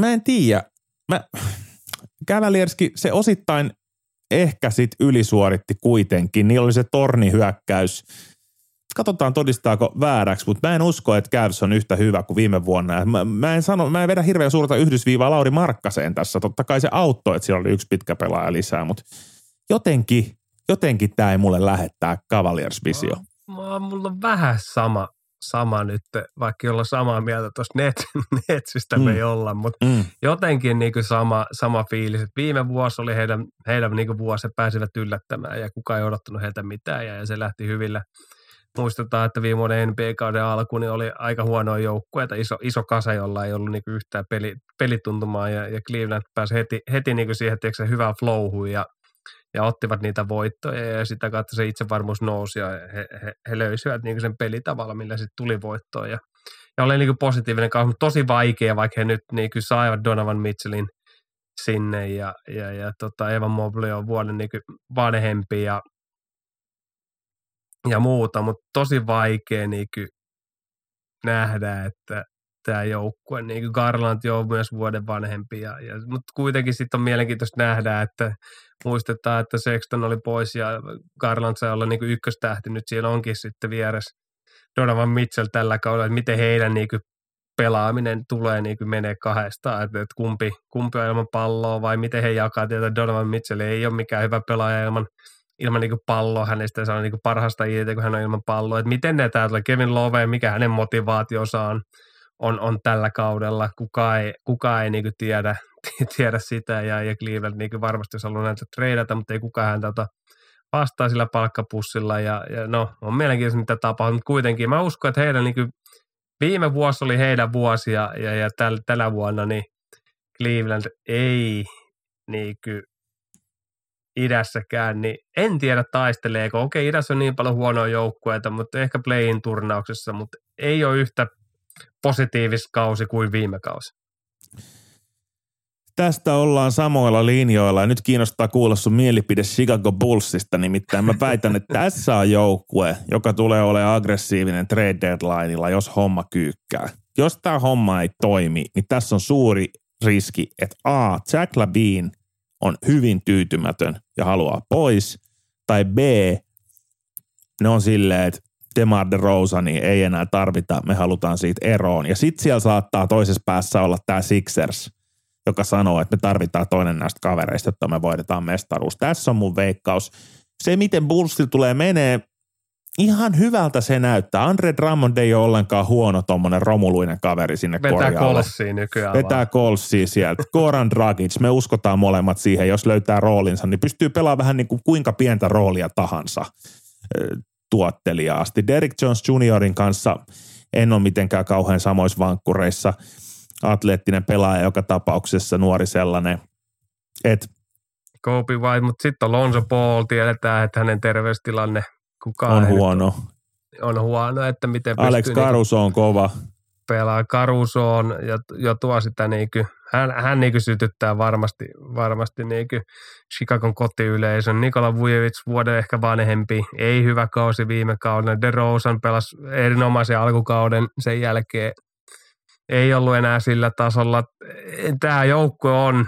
Speaker 2: mä en tiedä. Mä, Cavalierski, se osittain ehkä sit ylisuoritti kuitenkin. Niillä oli se tornihyökkäys, katsotaan todistaako vääräksi, mutta mä en usko, että Cavs on yhtä hyvä kuin viime vuonna. Mä, mä en, sano, mä en vedä hirveän suurta yhdysviivaa Lauri Markkaseen tässä. Totta kai se auttoi, että siellä oli yksi pitkä pelaaja lisää, mutta jotenkin, jotenkin tämä ei mulle lähettää Cavaliers-visio.
Speaker 3: Mä, mulla on vähän sama, sama nyt, vaikka olla samaa mieltä tuosta net, Netsistä mm. me ei olla, mutta mm. jotenkin niin kuin sama, sama fiilis, että viime vuosi oli heidän, heidän niin kuin vuosi, pääsivät yllättämään ja kukaan ei odottanut heiltä mitään ja, ja se lähti hyvillä, muistetaan, että viime vuoden NBA-kauden alku niin oli aika huonoa joukkueita, iso, iso kasa, jolla ei ollut niinku yhtään peli, pelituntumaa ja, ja Cleveland pääsi heti, heti niinku siihen tiedätkö, hyvään flowhuun ja, ja ottivat niitä voittoja ja sitä kautta se itsevarmuus nousi ja he, he, he löysivät niinku sen pelitavalla, millä sitten tuli voittoa. Ja, ja oli niinku positiivinen kausi, mutta tosi vaikea, vaikka he nyt niinku saivat Donovan Mitchellin sinne ja, ja, ja tota Evan Mobley on vuoden niinku vanhempi ja ja muuta, mutta tosi vaikea niin nähdä, että tämä joukkue. Niin kuin Garland on myös vuoden vanhempi, ja, ja, mutta kuitenkin sitten on mielenkiintoista nähdä, että muistetaan, että Sexton oli pois ja Garland sai olla niin kuin ykköstähti. Nyt siellä onkin sitten vieressä Donovan Mitchell tällä kaudella, että miten heidän niin kuin pelaaminen tulee niin kuin menee kahdesta, että, että kumpi, kumpi on ilman palloa vai miten he jakaa tietää. Donovan Mitchell ei ole mikään hyvä pelaaja ilman, ilman niin palloa, hänestä saa niin parhaasta irti, kun hän on ilman palloa. Että miten ne täällä Kevin Love, mikä hänen motivaationsa on, on, on tällä kaudella, kuka ei, kuka ei niin tiedä, tiedä sitä ja, ja Cleveland niin varmasti jos haluaa näitä treidata, mutta ei kukaan häntä ota vastaa sillä palkkapussilla. Ja, ja no, on mielenkiintoista mitä tapahtuu, mutta kuitenkin mä uskon, että heidän niin viime vuosi oli heidän vuosia ja, ja täl, tällä vuonna niin Cleveland ei niin kuin, idässäkään, niin en tiedä taisteleeko. Okei, idässä on niin paljon huonoja joukkueita, mutta ehkä playin turnauksessa, mutta ei ole yhtä positiivista kausi kuin viime kausi.
Speaker 2: Tästä ollaan samoilla linjoilla ja nyt kiinnostaa kuulla sun mielipide Chicago Bullsista, nimittäin mä väitän, että tässä on joukkue, joka tulee olemaan aggressiivinen trade deadlineilla, jos homma kyykkää. Jos tämä homma ei toimi, niin tässä on suuri riski, että A, Jack Labine on hyvin tyytymätön ja haluaa pois, tai B, ne on silleen, että Demar de Rosa, niin ei enää tarvita, me halutaan siitä eroon. Ja sitten siellä saattaa toisessa päässä olla tämä Sixers, joka sanoo, että me tarvitaan toinen näistä kavereista, että me voitetaan mestaruus. Tässä on mun veikkaus. Se, miten Bullsilla tulee menee, ihan hyvältä se näyttää. Andre Drummond ei ole ollenkaan huono tuommoinen romuluinen kaveri sinne
Speaker 3: Vetää
Speaker 2: korjaalle.
Speaker 3: kolssiin nykyään
Speaker 2: Vetää
Speaker 3: vaan.
Speaker 2: kolssiin sieltä. Goran Dragic, me uskotaan molemmat siihen, jos löytää roolinsa, niin pystyy pelaamaan vähän niin kuin kuinka pientä roolia tahansa tuottelijaasti. Derek Jones Juniorin kanssa en ole mitenkään kauhean samoissa vankkureissa. Atleettinen pelaaja joka tapauksessa, nuori sellainen. Et
Speaker 3: Kobe White, mutta sitten on Lonzo Ball, tiedetään, että hänen terveystilanne kukaan
Speaker 2: on
Speaker 3: ei nyt
Speaker 2: huono.
Speaker 3: on huono, että miten
Speaker 2: Alex
Speaker 3: pystyy niinku
Speaker 2: Caruso on kova.
Speaker 3: pelaa Carusoon ja jo tuo sitä niinku, hän, hän niinku sytyttää varmasti, varmasti niinku Chicagon kotiyleisön. Nikola Vujovic vuoden ehkä vanhempi, ei hyvä kausi viime kaudella. DeRozan pelasi erinomaisen alkukauden sen jälkeen. Ei ollut enää sillä tasolla. Tämä joukkue on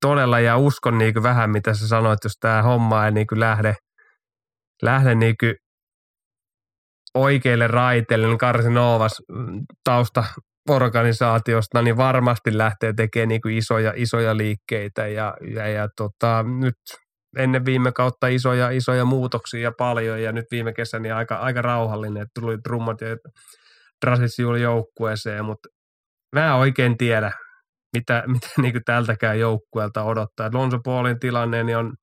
Speaker 3: todella, ja uskon niinku vähän mitä sä sanoit, jos tämä homma ei niinku lähde, lähde niinku oikeille raiteille, niin Karsinovas mm, tausta organisaatiosta, niin varmasti lähtee tekemään niin isoja, isoja liikkeitä ja, ja, ja tota, nyt ennen viime kautta isoja, isoja muutoksia paljon ja nyt viime kesänä niin aika, aika rauhallinen, että tuli Drummond ja Drasis joukkueeseen, mutta mä en oikein tiedä, mitä, mitä niin tältäkään joukkueelta odottaa. Lonzo Paulin tilanne niin on,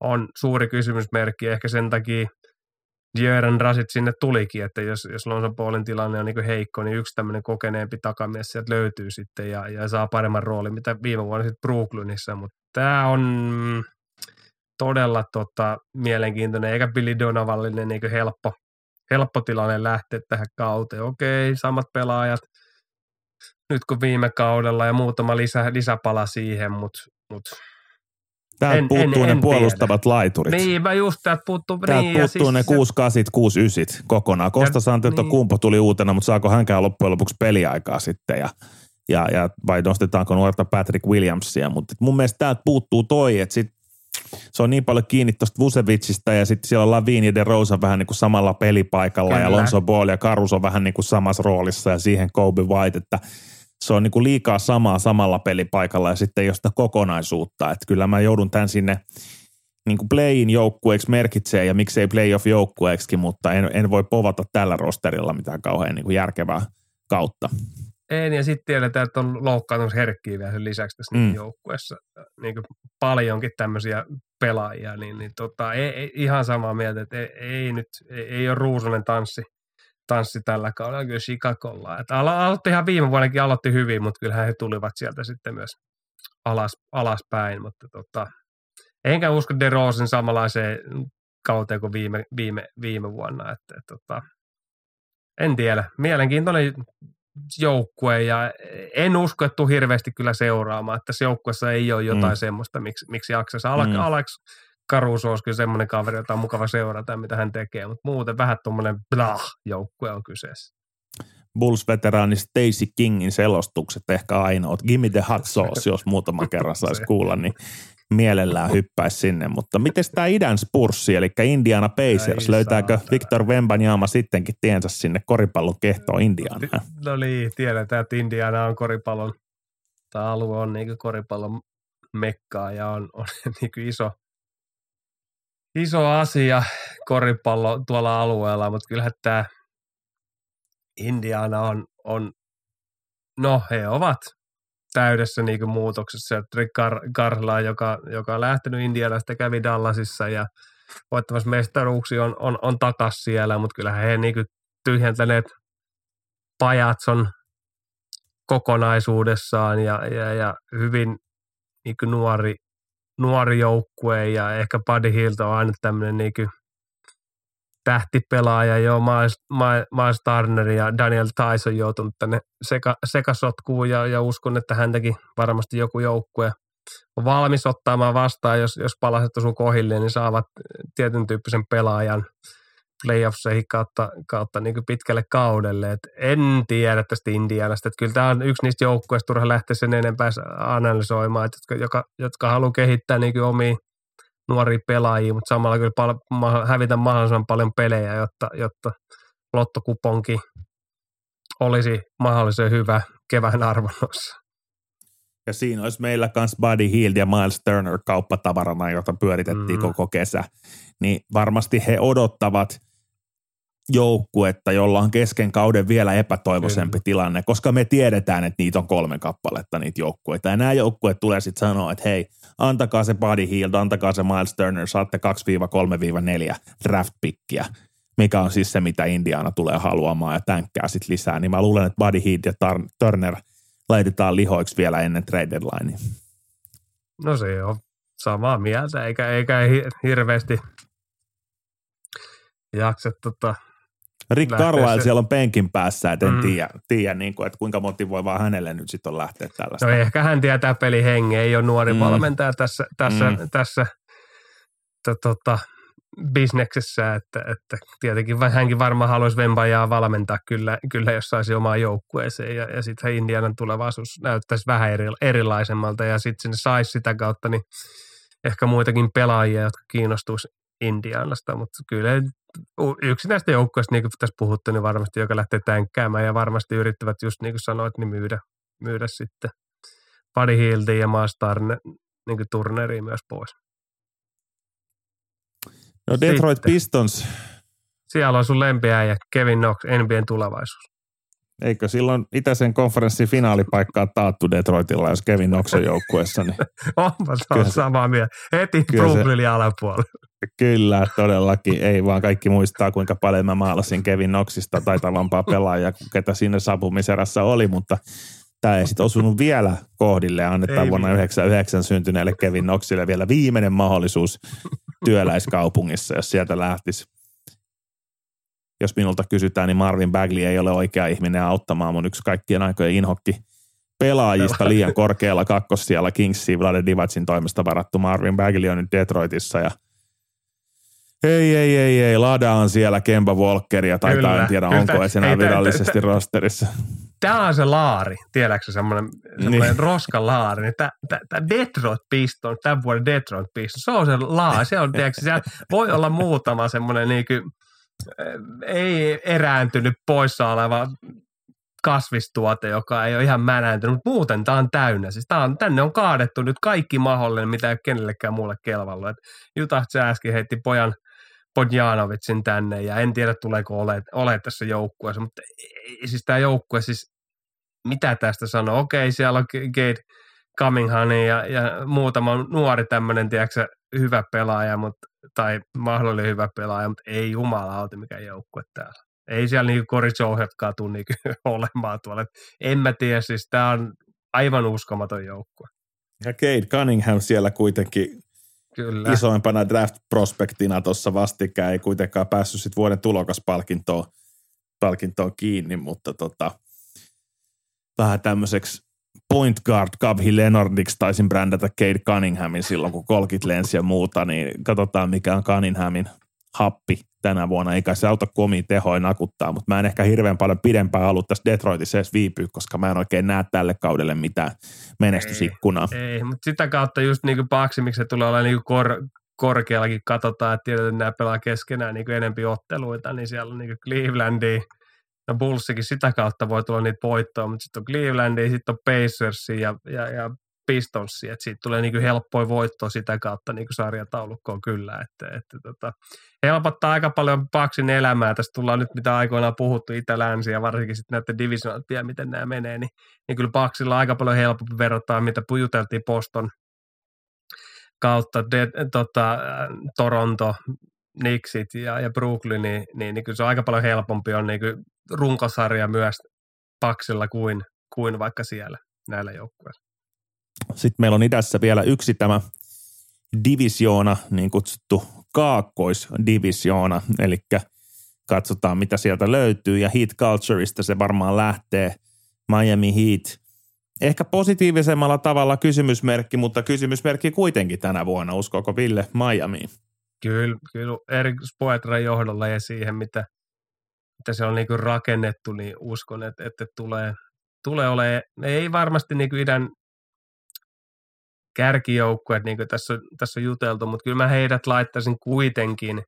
Speaker 3: on suuri kysymysmerkki, ehkä sen takia Jörn Rasit sinne tulikin, että jos, jos Lonzo Paulin tilanne on niin heikko, niin yksi tämmöinen kokeneempi takamies sieltä löytyy sitten ja, ja saa paremman roolin, mitä viime vuonna sitten Brooklynissa, mutta tämä on todella tota, mielenkiintoinen, eikä Billy Donovallinen niin helppo, helppo tilanne lähteä tähän kauteen. Okei, samat pelaajat nyt kuin viime kaudella ja muutama lisä, lisäpala siihen, mutta mut,
Speaker 2: Täältä
Speaker 3: En-
Speaker 2: puuttuu
Speaker 3: en-
Speaker 2: ne
Speaker 3: en
Speaker 2: puolustavat laiturit.
Speaker 3: niin mä just täältä puuttuu.
Speaker 2: Täältä
Speaker 3: niin,
Speaker 2: puuttuu
Speaker 3: siis
Speaker 2: ne
Speaker 3: se-
Speaker 2: 6 8 6 9 kokonaan. Kosta Santelto
Speaker 3: niin.
Speaker 2: Kumpo tuli uutena, mutta saako hänkään loppujen lopuksi peliaikaa sitten ja, ja, ja vai nostetaanko nuorta Patrick Williamsia, mutta mun mielestä täältä puuttuu toi, että sit se on niin paljon kiinni tuosta Vusevicista ja sitten siellä on Lavin ja DeRosa vähän niin kuin samalla pelipaikalla
Speaker 3: Kyllä.
Speaker 2: ja Lonzo Ball ja Caruso vähän niin kuin samassa roolissa ja siihen Kobe White, että se on niin kuin liikaa samaa samalla pelipaikalla ja sitten ei ole sitä kokonaisuutta, että kyllä mä joudun tämän sinne niin kuin play-in joukkueeksi merkitsee ja miksei playoff joukkueeksi, mutta en, en voi povata tällä rosterilla mitään kauhean niin kuin järkevää kautta.
Speaker 3: Ei, ja sitten tiedetään, että on loukkaantumisherkkiä vielä sen lisäksi tässä
Speaker 2: Mm.
Speaker 3: mm. joukkueessa. Niin kuin paljonkin tämmöisiä pelaajia, niin, niin tota, ei, ei, ihan samaa mieltä, että ei, ei nyt, ei, ei ole ruusunen tanssi, tanssi tällä kaudella kyllä Chicagolla. Että alo, aloitti ihan viime vuonnakin aloitti hyvin, mutta kyllähän he tulivat sieltä sitten myös alas, alaspäin, mutta tota, enkä usko DeRozan samanlaiseen kauteen kuin viime, viime, viime vuonna, että, että tota, en tiedä. Mielenkiintoinen joukkue ja en usko, että tuu hirveästi kyllä seuraamaan, että tässä joukkueessa ei ole jotain
Speaker 2: Mm.
Speaker 3: mm. semmoista, miksi, miksi jaksaisi. Alex,
Speaker 2: mm.
Speaker 3: Alex Caruso olisi kyllä semmoinen kaveri, jota on mukava seurata, mitä hän tekee, mutta muuten vähän tuommoinen blah joukkue on kyseessä.
Speaker 2: Bulls-veteraani Stacy Kingin selostukset ehkä ainoat. Gimme the hot sauce, jos muutama kerran saisi kuulla, niin mielellään hyppäisi sinne. Mutta miten tämä idän spurssi, eli Indiana Pacers, löytääkö Victor Wembanyama sittenkin tiensä sinne koripallon kehtoon Indianaan?
Speaker 3: No niin, tiedetään, että Indiana on koripallon, tämä alue on niin koripallon mekkaa ja on, on niin iso, iso asia koripallo tuolla alueella, mutta kyllähän tämä Indiana on, on no he ovat täydessä niin kuin muutoksessa. Rick Car- Carla, joka, joka on lähtenyt Indianasta, kävi Dallasissa ja voittamassa mestaruuksia on, on, on takas siellä, mutta kyllähän he niin kuin tyhjentäneet Pajatson kokonaisuudessaan ja, ja, ja hyvin niin nuori, nuori joukkue ja ehkä Buddy Hilt on aina tämmöinen niin tähtipelaaja. Jo, Miles, Miles Turner ja Daniel Tyson joutunut tänne seka, sekasotkuun ja, ja uskon, että häntäkin varmasti joku joukkue on valmis ottamaan vastaan, jos, jos palaset sun kohille, niin saavat tietyn tyyppisen pelaajan playoffseihin kautta, kautta niin pitkälle kaudelle. Et en tiedä tästä Indianasta. Että kyllä tämä on yksi niistä joukkueista, turha lähteä sen enempää analysoimaan, että jotka, jotka, jotka haluaa kehittää niin omia nuoria pelaajia, mutta samalla kyllä pal- hävitä mahdollisimman paljon pelejä, jotta, jotta lottokuponki olisi mahdollisen hyvä kevään arvonnossa.
Speaker 2: Ja siinä olisi meillä myös Buddy Hield ja Miles Turner kauppatavarana, jota pyöritettiin mm. koko kesä. Niin varmasti he odottavat joukkuetta, jolla on kesken kauden vielä epätoivoisempi Kyllä. tilanne, koska me tiedetään, että niitä on kolme kappaletta niitä joukkueita. Ja nämä joukkueet tulee sitten sanoa, että hei, antakaa se Buddy Hield, antakaa se Miles Turner, saatte 2-3-4 draft pickiä, mikä on siis se, mitä Indiana tulee haluamaan ja tänkkää sitten lisää. Niin mä luulen, että Buddy Hield ja Turner laitetaan lihoiksi vielä ennen trade deadline.
Speaker 3: No se on samaa mieltä, eikä, eikä hirveästi jaksa tota,
Speaker 2: Rick Carlisle siellä on penkin päässä, että en mm. tiedä, tiedä niin kuin, että kuinka motivoivaa hänelle nyt sitten on lähteä tällaista.
Speaker 3: No ehkä hän tietää pelihengen, ei ole nuori mm. valmentaja tässä, tässä, mm. tässä to, tota, bisneksessä, että, että tietenkin hänkin varmaan haluaisi Vempajaa valmentaa kyllä, kyllä jos saisi omaa joukkueeseen ja, ja sitten Indianan tulevaisuus näyttäisi vähän eri, erilaisemmalta ja sitten sinne saisi sitä kautta niin ehkä muitakin pelaajia, jotka kiinnostuisi Indianasta, mutta kyllä yksi näistä joukkoista, niin kuin tässä puhuttu, niin varmasti joka lähtee tänkkäämään ja varmasti yrittävät just niin kuin sanoit, niin myydä, myydä sitten Buddy Hieldin ja Maastarne niin turneriin myös pois.
Speaker 2: No Detroit sitten. Pistons.
Speaker 3: Siellä on sun lempiä ja Kevin Knox, NBAn tulevaisuus.
Speaker 2: Eikö silloin itäisen konferenssin finaalipaikkaa taattu Detroitilla, jos Kevin Knox on joukkueessa? Niin
Speaker 3: Onpa se on samaa mieltä. Heti Brooklynin alapuolella.
Speaker 2: Kyllä, todellakin. Ei vaan kaikki muistaa, kuinka paljon mä maalasin Kevin Knoxista taitavampaa pelaajaa, ketä siinä saapumiserässä oli, mutta tämä ei sitten osunut vielä kohdille annetaan ei vuonna 99 syntyneelle Kevin Knoxille vielä viimeinen mahdollisuus työläiskaupungissa, jos sieltä lähtisi jos minulta kysytään, niin Marvin Bagley ei ole oikea ihminen auttamaan mun yksi kaikkien aikojen inhokki pelaajista liian korkealla kakkossijalla Kingsiin Vlade Divacin toimesta varattu Marvin Bagley on nyt Detroitissa ja ei, ei, ei, ei. Lada on siellä Kemba Walkeria, tai en tiedä kyllä, onko edes enää virallisesti t- t- rosterissa.
Speaker 3: Tämä on se laari, tiedätkö semmoinen, semmoinen niin. roskalaari. Niin tämä Detroit Piston, tämän vuoden Detroit Piston, se on se laari. Se on, tiedätkö, siellä voi olla muutama semmoinen niin kuin, ei erääntynyt poissa oleva kasvistuote, joka ei ole ihan mänäntynyt, mutta muuten tämä on täynnä. Siis tää on, tänne on kaadettu nyt kaikki mahdollinen, mitä ei ole kenellekään muulle kelvalla. Utah Jazzkin heitti pojan Podjanovitsin tänne ja en tiedä tuleeko ole, ole tässä joukkueessa, mutta siis tämä joukkue siis mitä tästä sanoo? Okei, siellä on Gate Cummingham ja, ja muutama nuori tämmöinen, tiedätkö, hyvä pelaaja, mutta, tai mahdollinen hyvä pelaaja, mutta ei jumalauta mikä joukkue täällä. Ei siellä niinku Cory Johetkaan tule niinku olemaan tuolla. En mä tiedä, siis tämä on aivan uskomaton joukkue.
Speaker 2: Ja Cade Cunningham siellä kuitenkin Kyllä. isoimpana draft-prospektina tuossa vastikään ei kuitenkaan päässyt sit vuoden tulokaspalkintoon palkintoon kiinni, mutta tota, vähän tämmöiseksi point guard Kavhi Leonardiksi taisin brändätä Cade Cunninghamin silloin, kun kolkit lensi ja muuta, niin katsotaan mikä on Cunninghamin happi tänä vuonna, eikä se auta komiin tehoin nakuttaa, mutta mä en ehkä hirveän paljon pidempään ollut tässä Detroitissa edes viipyä, koska mä en oikein näe tälle kaudelle mitään menestysikkunaa.
Speaker 3: Ei, ei mutta sitä kautta just niin kuin paksi, miksi se tulee olla niin kor, korkeallakin katsotaan, että tiedetään, että nämä pelaa keskenään niin enempi otteluita, niin siellä on niin Clevelandi, no Bullsikin sitä kautta voi tulla niitä voittoja, mutta sitten on Clevelandi, sitten on Pacers ja, ja, ja Pistonsia, että siitä tulee niin helppoa voittoa sitä kautta niin sarjataulukkoon kyllä, että, että tota, helpottaa aika paljon Paksin elämää. Tästä tullaan nyt, mitä aikoinaan puhuttu Itä-Länsi ja varsinkin sitten näiden divisioonat miten nämä menee, niin, niin kyllä Paksilla on aika paljon helpompi verrata, mitä juteltiin Poston kautta de, tota, Toronto, Nixit ja, ja Brooklyn, niin, niin, niin kyllä se on aika paljon helpompi on niin runkosarja myös Paksilla kuin, kuin vaikka siellä näillä joukkueilla.
Speaker 2: Sitten meillä on idässä vielä yksi tämä divisioona, niin kutsuttu kaakkoisdivisioona, eli katsotaan mitä sieltä löytyy. Ja Heat Cultureista se varmaan lähtee. Miami Heat. Ehkä positiivisemmalla tavalla kysymysmerkki, mutta kysymysmerkki kuitenkin tänä vuonna, uskoako Ville Miami?
Speaker 3: Kyllä, kyllä. Erik Spoetran johdolla ja siihen, mitä, mitä se on niin kuin rakennettu, niin uskon, että, että tulee, tulee olemaan, ei varmasti niin kuin idän kärkijoukkueet, niin kuin tässä, tässä on juteltu, mutta kyllä mä heidät laittaisin kuitenkin,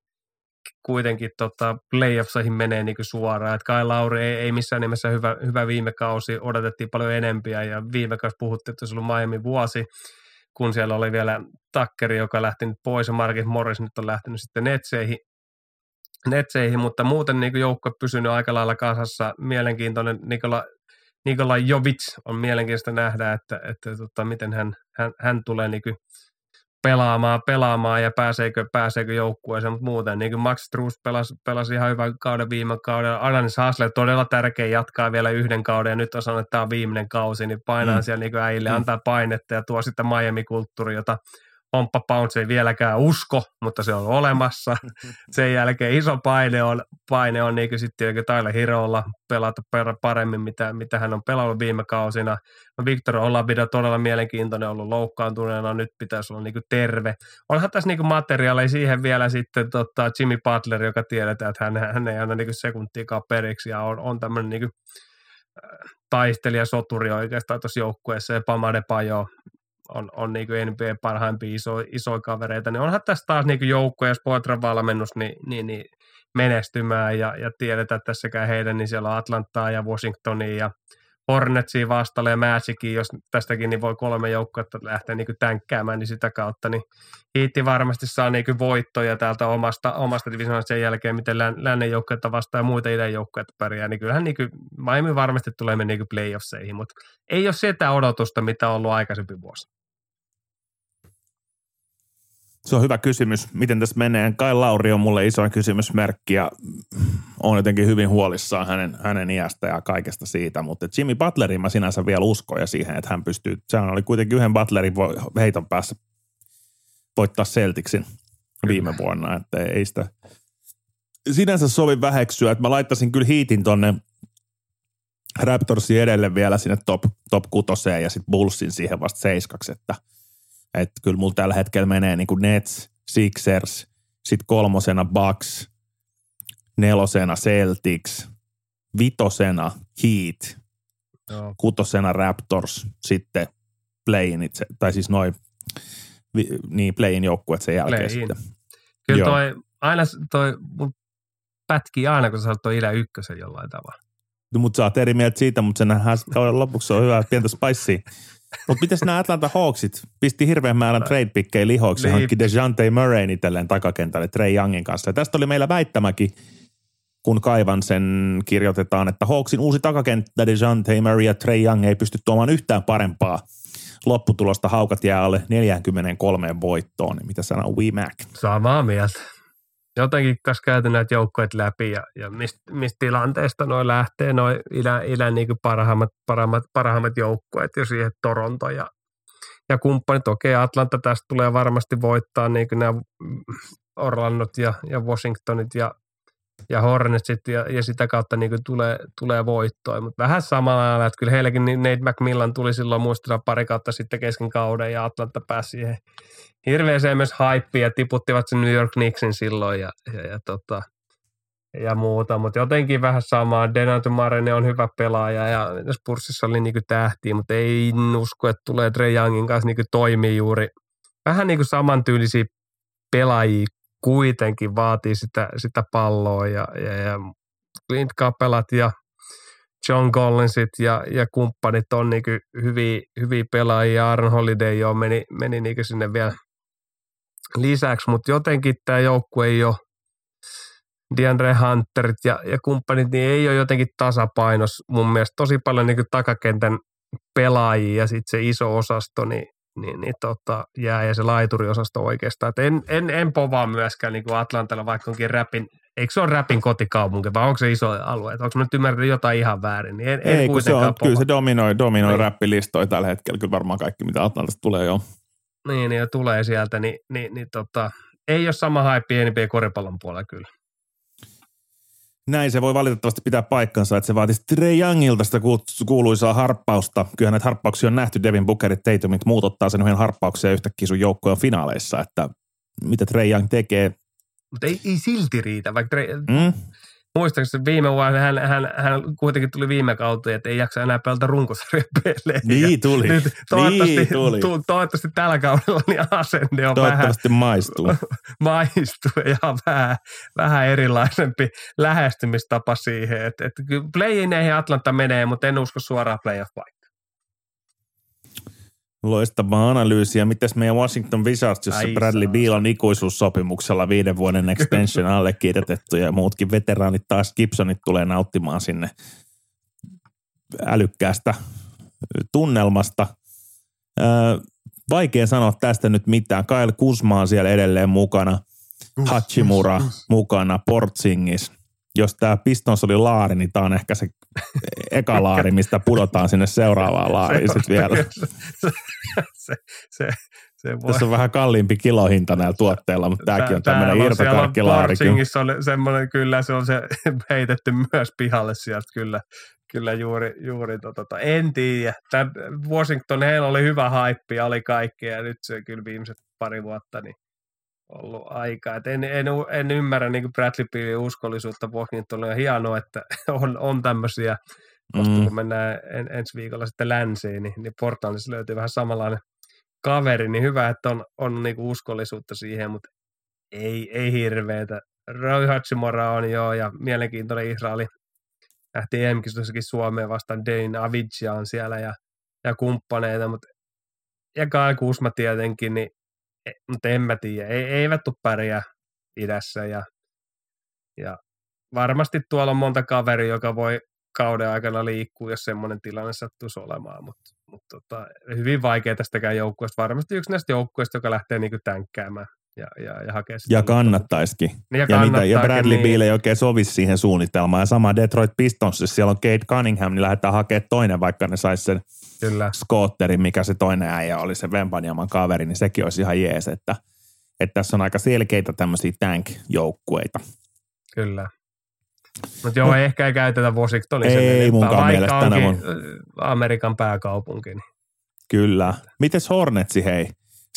Speaker 3: kuitenkin tota, playoffseihin menee niin suoraan. Että Kai Lauri ei, ei missään nimessä hyvä, hyvä viime kausi, odotettiin paljon enempiä ja viime kausi puhuttiin, että se ollut Miami vuosi, kun siellä oli vielä Takkeri, joka lähti nyt pois ja Markit Morris nyt on lähtenyt sitten Netseihin, Netseihin mutta muuten niin joukko pysynyt aika lailla kasassa. Mielenkiintoinen Nikola Nikola Jovic on mielenkiintoista nähdä, että, että tota, miten hän, hän, hän tulee niin kuin pelaamaan, pelaamaan ja pääseekö, pääseekö joukkueeseen, mutta muuten niin kuin Max Struz pelasi, pelasi ihan hyvän kauden viime kaudella. Alanis Hasler todella tärkeä jatkaa vielä yhden kauden ja nyt on sanonut, että tämä on viimeinen kausi, niin painaa mm. siellä niin kuin äille, mm. antaa painetta ja tuo sitten Miami-kulttuuri, jota Pomppa Pounce ei vieläkään usko, mutta se on olemassa. Sen jälkeen iso paine on, paine on niin sitten Tyler Hirolla pelata paremmin, mitä, mitä hän on pelannut viime kausina. No Victor Olabida todella mielenkiintoinen ollut loukkaantuneena, nyt pitäisi olla niin terve. Onhan tässä niin materiaaleja siihen vielä sitten tota Jimmy Butler, joka tiedetään, että hän, hän ei anna niin sekuntiikaan periksi ja on, on tämmöinen niin taistelija, soturi oikeastaan tuossa joukkueessa ja Pamade Pajo on, on niin kuin NBA parhaimpia iso, isoja kavereita, niin onhan tässä taas niin joukko ja Spoitran valmennus niin, niin, niin menestymään ja, ja tiedetään, että tässäkään heidän, niin siellä on Atlantaa ja Washingtonia ja Hornetsia vastalle ja Magicin, jos tästäkin niin voi kolme joukkuetta lähteä niin tänkkäämään, niin sitä kautta niin Hiitti varmasti saa niin voittoja täältä omasta, omasta divisioonasta sen jälkeen, miten lännen joukkuetta vastaan ja muita idän joukkuetta pärjää, niin kyllähän niin Miami varmasti tulee niin playoffseihin, mutta ei ole sitä odotusta, mitä on ollut aikaisempi vuosi.
Speaker 2: Se on hyvä kysymys. Miten tässä menee? Kai Lauri on mulle iso kysymysmerkki ja on jotenkin hyvin huolissaan hänen, hänen iästä ja kaikesta siitä, mutta Jimmy Butlerin mä sinänsä vielä uskon ja siihen, että hän pystyy, sehän oli kuitenkin yhden Butlerin heiton päässä voittaa Celticsin viime vuonna, että ei sitä sinänsä sovi väheksyä, että mä laittaisin kyllä hiitin tonne Raptorsin edelle vielä sinne top, top kutoseen ja sitten Bullsin siihen vasta seiskaksi, että – että kyllä mulla tällä hetkellä menee niin kuin Nets, Sixers, sitten kolmosena Bucks, nelosena Celtics, vitosena Heat, Joo. kutosena Raptors, sitten playin itse, tai siis noin niin playin joukkueet sen jälkeen play sitten.
Speaker 3: Kyllä Joo. toi, aina toi mun pätkii aina, kun sä oot toi Ilä ykkösen jollain tavalla.
Speaker 2: No, mutta sä oot eri mieltä siitä, mutta sen lopuksi on hyvä pientä spicea. Mutta mitäs nämä Atlanta Hawksit? Pisti hirveän määrän trade-pikkejä lihoiksi niin. hankki DeJounte Murrayn itselleen takakentälle Trey Youngin kanssa. Ja tästä oli meillä väittämäkin, kun kaivan sen kirjoitetaan, että Hawksin uusi takakenttä DeJounte Murray ja Trey Young ei pysty tuomaan yhtään parempaa lopputulosta. Haukat jää alle 43 voittoon. Mitä sanoo Mac?
Speaker 3: Samaa mieltä jotenkin kas käyty näitä joukkoja läpi ja, ja mistä mist tilanteesta noin lähtee noin ilän, ilän niin parhaimmat, parhaimmat, parhaimmat joukkueet jo siihen Toronto ja, ja kumppanit. Okei, Atlanta tästä tulee varmasti voittaa niin nämä Orlandot ja, ja Washingtonit ja ja Hornetsit ja, ja sitä kautta niin kuin tulee, tulee voittoa. Mutta vähän samalla lailla, että kyllä heillekin niin Nate McMillan tuli silloin muistella pari kautta sitten kesken kauden ja Atlanta pääsi siihen hirveäseen myös hypeen ja tiputtivat sen New York Knicksin silloin ja, ja, ja, tota, ja muuta, mutta jotenkin vähän samaa. Denato Marene on hyvä pelaaja ja Spursissa oli niinku tähtiä, mutta ei usko, että tulee Dre Youngin kanssa niinku toimii juuri. Vähän niin kuin samantyylisiä pelaajia kuitenkin vaatii sitä, sitä palloa ja, ja, ja Clint Capelat ja John Collinsit ja, ja kumppanit on niin hyviä, hyviä pelaajia. Aaron Holiday jo meni, meni niin sinne vielä lisäksi, mutta jotenkin tämä joukkue ei ole DeAndre Hunterit ja, ja kumppanit, niin ei ole jotenkin tasapainos mun mielestä. Tosi paljon niin takakentän pelaajia ja sitten se iso osasto, niin niin, niin tota, jää ja se laituriosasto oikeastaan. Et en, en, en povaa myöskään niin kuin Atlantalla, vaikka onkin räpin, eikö se ole räpin kotikaupunki vai onko se iso alue? onko mä nyt ymmärtänyt jotain ihan väärin? Niin en,
Speaker 2: Ei,
Speaker 3: en
Speaker 2: kun se on, kyllä se dominoi, dominoi
Speaker 3: niin.
Speaker 2: räppilistoja tällä hetkellä, kyllä varmaan kaikki mitä Atlantasta tulee jo.
Speaker 3: Niin, niin ja tulee sieltä, niin, niin, niin tota, ei ole sama hae pienimpiä koripallon puolella kyllä.
Speaker 2: Näin se voi valitettavasti pitää paikkansa, että se vaatisi Trey Youngilta sitä kuuluisaa harppausta. Kyllähän näitä harppauksia on nähty Devin Bookerit Tatumit muut ottaa sen yhden harppauksen ja yhtäkkiä sun joukkojen finaaleissa, että mitä Trey Young tekee.
Speaker 3: Mutta ei, ei silti riitä, vaikka Trey,
Speaker 2: Mm?
Speaker 3: Muistaakseni viime vuonna hän, hän, hän kuitenkin tuli viime kautta, että ei jaksa enää pelata runkosarjapelejä.
Speaker 2: Niin tuli.
Speaker 3: Nyt toivottavasti,
Speaker 2: niin tuli.
Speaker 3: Tu, toivottavasti tällä kaudella niin asenne on
Speaker 2: Toivottavasti maistuu.
Speaker 3: vähän maistuu ja vähän, vähän erilaisempi lähestymistapa siihen. Että, että kyllä play-ineihin Atlanta menee, mutta en usko suoraan playoff paikka.
Speaker 2: Loistavaa analyysiä. Mites meidän Washington Wizards, jossa
Speaker 3: Ai
Speaker 2: Bradley
Speaker 3: saa.
Speaker 2: Beal on ikuisuussopimuksella viiden vuoden extension allekirjoitettu ja muutkin veteraanit taas Gibsonit tulee nauttimaan sinne älykkäästä tunnelmasta. Öö, vaikea sanoa tästä nyt mitään. Kyle Kuzma on siellä edelleen mukana. Hachimura mukana, Portsingis. Jos tämä Pistons oli laari, niin tämä on ehkä se eka laari, mistä pudotaan sinne seuraavaan laariin sitten vielä.
Speaker 3: se, se, se, se voi.
Speaker 2: Tässä on vähän kalliimpi kilohinta näillä tuotteilla, mutta tämäkin on tämmöinen irtokarkkilaari.
Speaker 3: Porzingis on semmoinen, kyllä se on se heitetty myös pihalle sieltä, kyllä, kyllä juuri, juuri tota, en tiedä. Tämä Washington, heillä oli hyvä haippi oli kaikkea ja nyt se kyllä viimeiset pari vuotta niin ollut aika. Et en, en, en, ymmärrä niin Bradley Bealin uskollisuutta Washingtonille. On hienoa, että on, on tämmöisiä, koska
Speaker 2: Mm.
Speaker 3: kun mennään en, ensi viikolla sitten länsiin, niin, niin Portlandissa löytyy vähän samanlainen kaveri, niin hyvä, että on, on niinku uskollisuutta siihen, mutta ei, ei hirveetä. Roy Hachimura on joo, ja mielenkiintoinen Israeli lähti em Suomeen vastaan Dane Avicii on siellä ja, ja kumppaneita, mutta ja Kyle Kuzma tietenkin, niin, mutta en mä tiedä, ei, eivät tule pärjää idässä ja, ja varmasti tuolla on monta kaveria, joka voi kauden aikana liikkua, jos semmoinen tilanne sattuisi olemaan, mutta mut tota, hyvin vaikea tästäkään joukkueesta. Varmasti yksi näistä joukkueista, joka lähtee niinku tänkkäämään ja, ja, ja hakee sitä.
Speaker 2: Ja kannattaisikin.
Speaker 3: Niin
Speaker 2: Ja, mitä, ja Bradley
Speaker 3: niin.
Speaker 2: Beal ei oikein sovi siihen suunnitelmaan. Ja sama Detroit Pistonsissa, siellä on Kate Cunningham, niin lähdetään hakemaan toinen, vaikka ne saisi sen
Speaker 3: Kyllä,
Speaker 2: Scotterin, mikä se toinen äijä oli, se Vempanjaman kaveri, niin sekin olisi ihan jees, että, että tässä on aika selkeitä tämmöisiä tank-joukkueita.
Speaker 3: kyllä. Mutta joo,
Speaker 2: No.
Speaker 3: ehkä ei käytetä Washingtonin
Speaker 2: Ei
Speaker 3: sen enempää,
Speaker 2: munkaan
Speaker 3: vaikka onkin ö, Amerikan pääkaupunki. Niin.
Speaker 2: Kyllä. Mites Hornetsi, hei?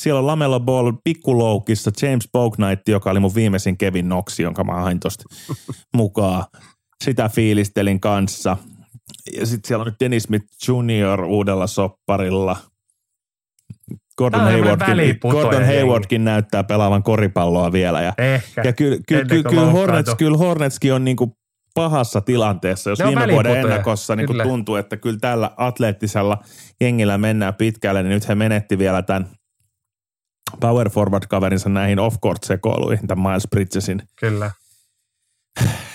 Speaker 2: Siellä on Lamelo Ball pikkuloukissa, James Bouknight, joka oli mun viimeisin Kevin Knox, jonka mä hain tosta mukaan. Sitä fiilistelin kanssa. Ja sitten siellä on nyt Dennis Smith Jr. uudella sopparilla. Gordon, Haywardkin, Gordon. Haywardkin näyttää pelaavan koripalloa vielä. Ja,
Speaker 3: Ehkä.
Speaker 2: ja kyllä, kyllä,
Speaker 3: Ennen
Speaker 2: kyllä,
Speaker 3: kuin
Speaker 2: kyllä,
Speaker 3: loukkaantuu.
Speaker 2: Hornets, kyllä Hornetskin on niinku pahassa tilanteessa, jos viime vuoden ennakossa niin tuntuu, että kyllä tällä atleettisella jengillä mennään pitkälle, niin nyt he menetti vielä tämän power forward-kaverinsa näihin off-court sekoiluihin, tämän Miles Bridgesin,
Speaker 3: Kyllä.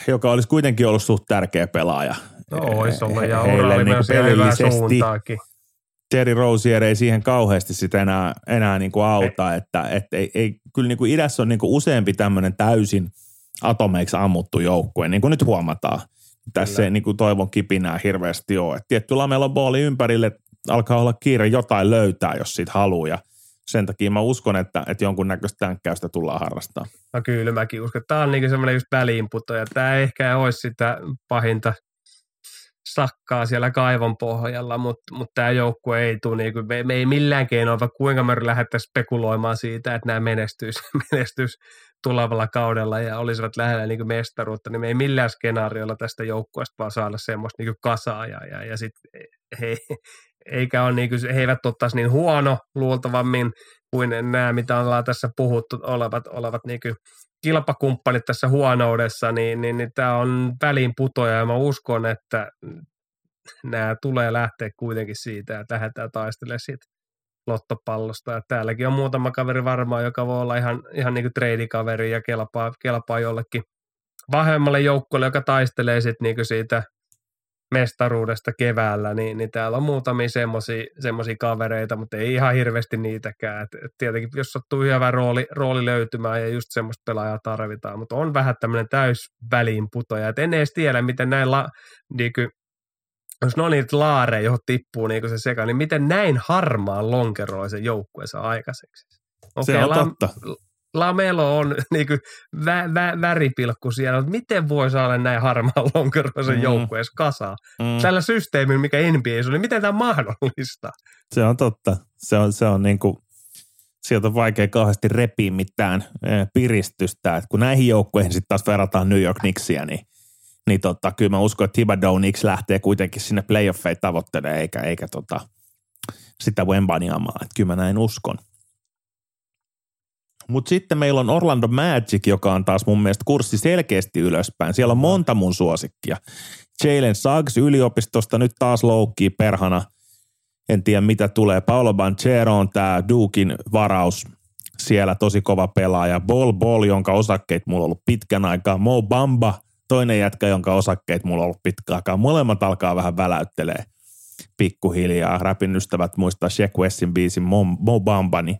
Speaker 2: joka olisi kuitenkin ollut suht tärkeä pelaaja.
Speaker 3: No olisi ollut ja ura oli
Speaker 2: niinku
Speaker 3: myös ihan hyvää suuntaakin.
Speaker 2: Terry Rozier ei siihen kauheasti sitä enää, enää niin kuin auta, että et ei, ei, kyllä niin kuin idässä on niin kuin useampi tämmöinen täysin atomeiksi ammuttu joukkue, niin kuin nyt huomataan. Tässä
Speaker 3: Kyllä.
Speaker 2: ei niin kuin toivon kipinää hirveästi ole. Et tietty lamella booli ympärille alkaa olla kiire jotain löytää, jos siitä haluaa. Sen takia mä uskon, että, että jonkunnäköistä tänkkäystä tullaan harrastaa.
Speaker 3: No kyllä mäkin uskon. Tämä on niinku semmoinen just väliinputo ja tämä ehkä olisi sitä pahinta sakkaa siellä kaivon pohjalla, mutta mut tämä joukkue ei tule, niinku, me, me, ei millään keinoin, vaikka kuinka me lähdettäisiin spekuloimaan siitä, että nämä menestyisi, menestyisi tulevalla kaudella ja olisivat lähellä niin kuin mestaruutta, niin me ei millään skenaariolla tästä joukkueesta vaan saada semmoista niin kuin kasaa ja, ja, ja sit he, eikä ole niin kuin, he eivät ottaisi niin huono luultavammin kuin nämä, mitä ollaan tässä puhuttu, olevat, olevat niin kuin kilpakumppanit tässä huonoudessa, niin, niin, niin tämä on väliin putoja ja mä uskon, että nämä tulee lähteä kuitenkin siitä, että lähdetään taistelemaan siitä lottopallosta. Ja täälläkin on muutama kaveri varmaan, joka voi olla ihan, ihan niin kuin treidikaveri ja kelpaa, kelpaa jollekin vahvemmalle joukkueelle, joka taistelee sit niin siitä mestaruudesta keväällä, niin, niin täällä on muutamia semmoisia kavereita, mutta ei ihan hirveästi niitäkään. Et, et tietenkin jos sattuu hyvä rooli, rooli löytymään ja just semmoista pelaajaa tarvitaan, mutta on vähän tämmöinen täys putoja. Et en edes tiedä, miten näin la, niin kuin, jos ne on niitä laareja, johon tippuu niin se seka, niin miten näin harmaan lonkeroisen joukkueensa aikaiseksi?
Speaker 2: Okay, se on la, totta.
Speaker 3: Lamelo on niin kuin vä, vä, väripilkku siellä, mutta miten voi saada näin harmaan lonkeroisen mm. joukkueessa kasaan? Mm. Tällä systeemillä, mikä NBA on, niin miten tämä on mahdollista?
Speaker 2: Se on totta. Se on, se on niin kuin, sieltä on vaikea kauheasti repiä mitään piristystä. Et kun näihin joukkueihin sitten taas verrataan New York Knicksia, niin niin tota, kyllä mä uskon, että Thibodeau Knicks lähtee kuitenkin sinne playoffeihin tavoittelemaan, eikä, eikä tota, sitä Wembaniamaa. Että kyllä mä näin uskon. Mutta sitten meillä on Orlando Magic, joka on taas mun mielestä kurssi selkeästi ylöspäin. Siellä on monta mun suosikkia. Jalen Suggs yliopistosta nyt taas loukkii perhana. En tiedä mitä tulee. Paolo Banchero on tämä Dukin varaus. Siellä tosi kova pelaaja. Ball Ball, jonka osakkeet mulla on ollut pitkän aikaa. Mo Bamba – toinen jätkä, jonka osakkeet mulla on ollut pitkä aikaa. Molemmat alkaa vähän väläyttelee pikkuhiljaa. Rapin ystävät muistaa Sheck Westin biisin Mo, Mo Bamba, niin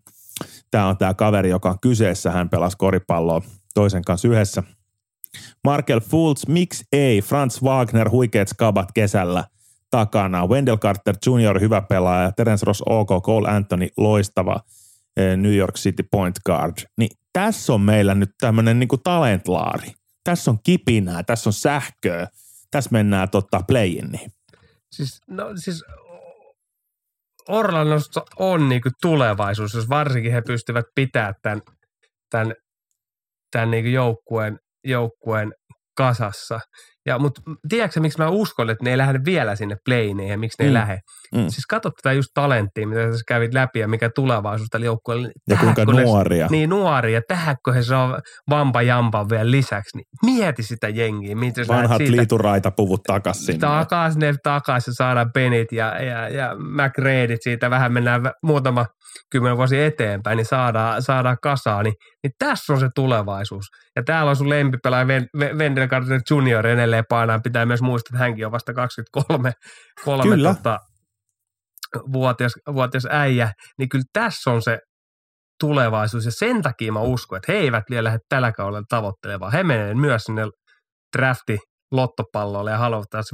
Speaker 2: tämä on tämä kaveri, joka on kyseessä. Hän pelasi koripalloa toisen kanssa yhdessä. Markel Fultz, miksi ei? Franz Wagner, huikeat skabat kesällä takana. Wendell Carter Jr., hyvä pelaaja. Terence Ross, OK. Cole Anthony, loistava eh, New York City point guard. Niin tässä on meillä nyt tämmöinen niinku talentlaari tässä on kipinää, tässä on sähköä, tässä mennään tota play-inniin.
Speaker 3: Siis, no, siis Orlandossa on niinku tulevaisuus, jos varsinkin he pystyvät pitämään tämän, tämän, tämän niinku joukkueen, joukkueen kasassa. Ja, mutta tiedätkö miksi mä uskon, että ne ei lähde vielä sinne playineen ja miksi ne mm. ei lähde? Mm. Siis katso tätä just talenttia, mitä tässä kävit läpi ja mikä tulevaisuus tällä joukkueella.
Speaker 2: Ja kuinka nuoria.
Speaker 3: Ne, niin nuoria. Tähänkö he saa vampa jampan vielä lisäksi. Niin mieti sitä jengiä.
Speaker 2: Miten Vanhat siitä, liituraita puvut takas sinne.
Speaker 3: Takas ne takas ja saadaan penit ja, ja, ja McRaidit siitä vähän mennään muutama kymmenen vuosi eteenpäin, niin saadaan, saadaan kasaan. Niin, niin tässä on se tulevaisuus. Ja täällä on sun lempipelaaja Wendell Carter Jr. edelleen painaa. Pitää myös muistaa, että hänkin on vasta 23 kolme, Kyllä. Tota, vuotias, vuotias äijä. Niin kyllä tässä on se tulevaisuus. Ja sen takia mä uskon, että he eivät vielä lähde tällä kaudella tavoittelemaan. He menevät myös sinne drafti lottopallolle ja haluavat taas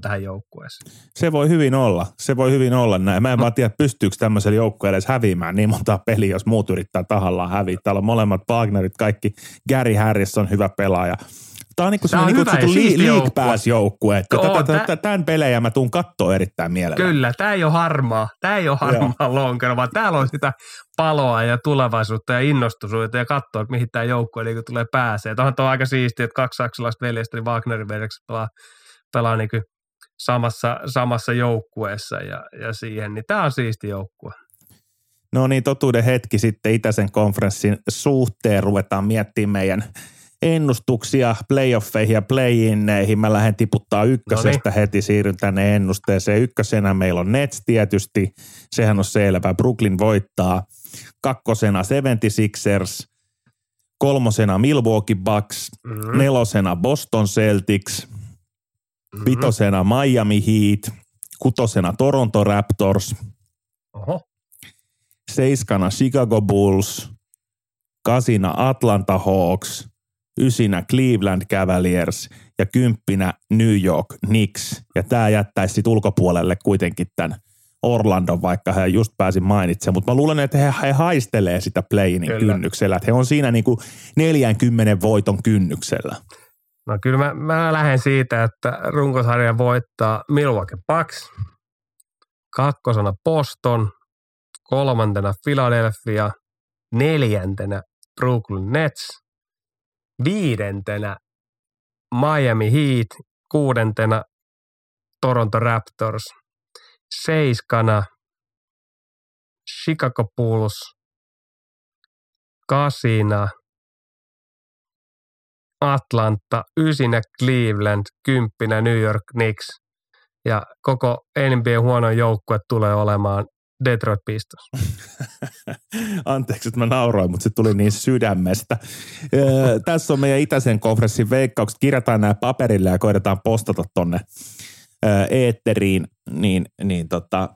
Speaker 3: tähän joukkueeseen.
Speaker 2: Se voi hyvin olla. Se voi hyvin olla näin. Mä en vaan tiedä, pystyykö tämmöisellä joukkueella edes häviämään niin monta peliä, jos muut yrittää tahallaan häviä. Täällä on molemmat Wagnerit, kaikki. Gary Harris on hyvä pelaaja. Tämä on, niinku Tämä on niin kutsuttu League Pass-joukkue. Tämän pelejä mä tuun katsoa erittäin mielellä.
Speaker 3: Kyllä, tämä ei ole harmaa. Tämä ei ole harmaa lonkero, vaan täällä on sitä paloa ja tulevaisuutta ja innostusuutta ja katsoa, mihin tämä joukkue niin tulee pääsee. Tuohan on aika siistiä, että kaksi saksalaista veljestä, niin Wagnerin veljeksi pelaa, pelaa niin samassa, samassa joukkueessa ja, ja siihen, niin tämä on siisti joukkue.
Speaker 2: No niin, totuuden hetki sitten Itäisen konferenssin suhteen ruvetaan miettimään meidän – ennustuksia playoffeihin ja play-inneihin. Mä lähden tiputtaa ykkösestä Noniin. heti, siirryn tänne ennusteeseen. Ykkösenä meillä on Nets tietysti, sehän on selvä. Brooklyn voittaa. Kakkosena 76ers, kolmosena Milwaukee Bucks, mm-hmm. nelosena Boston Celtics, mm-hmm. vitosena Miami Heat, kutosena Toronto Raptors, Oho. seiskana Chicago Bulls, kasina Atlanta Hawks, ysinä Cleveland Cavaliers ja kymppinä New York Knicks. Ja tämä jättäisi sitten ulkopuolelle kuitenkin tämän Orlando, vaikka he just pääsin mainitsemaan, mutta mä luulen, että he, he haistelee sitä playinin kynnyksellä, että he on siinä niin kuin 40 voiton kynnyksellä.
Speaker 3: No kyllä mä, mä lähden siitä, että runkosarja voittaa Milwaukee Bucks, kakkosena Boston, kolmantena Philadelphia, neljäntenä Brooklyn Nets, viidentenä Miami Heat, kuudentena Toronto Raptors, seiskana Chicago Bulls, kasina Atlanta, ysinä Cleveland, kymppinä New York Knicks. Ja koko NBA huono joukkue tulee olemaan Detroit Pistons.
Speaker 2: Anteeksi, että mä nauroin, mutta se tuli niin sydämestä. Tässä on meidän itäisen konferenssin veikkaukset. Kirjataan nämä paperille ja koitetaan postata tonne eetteriin, niin, niin tota,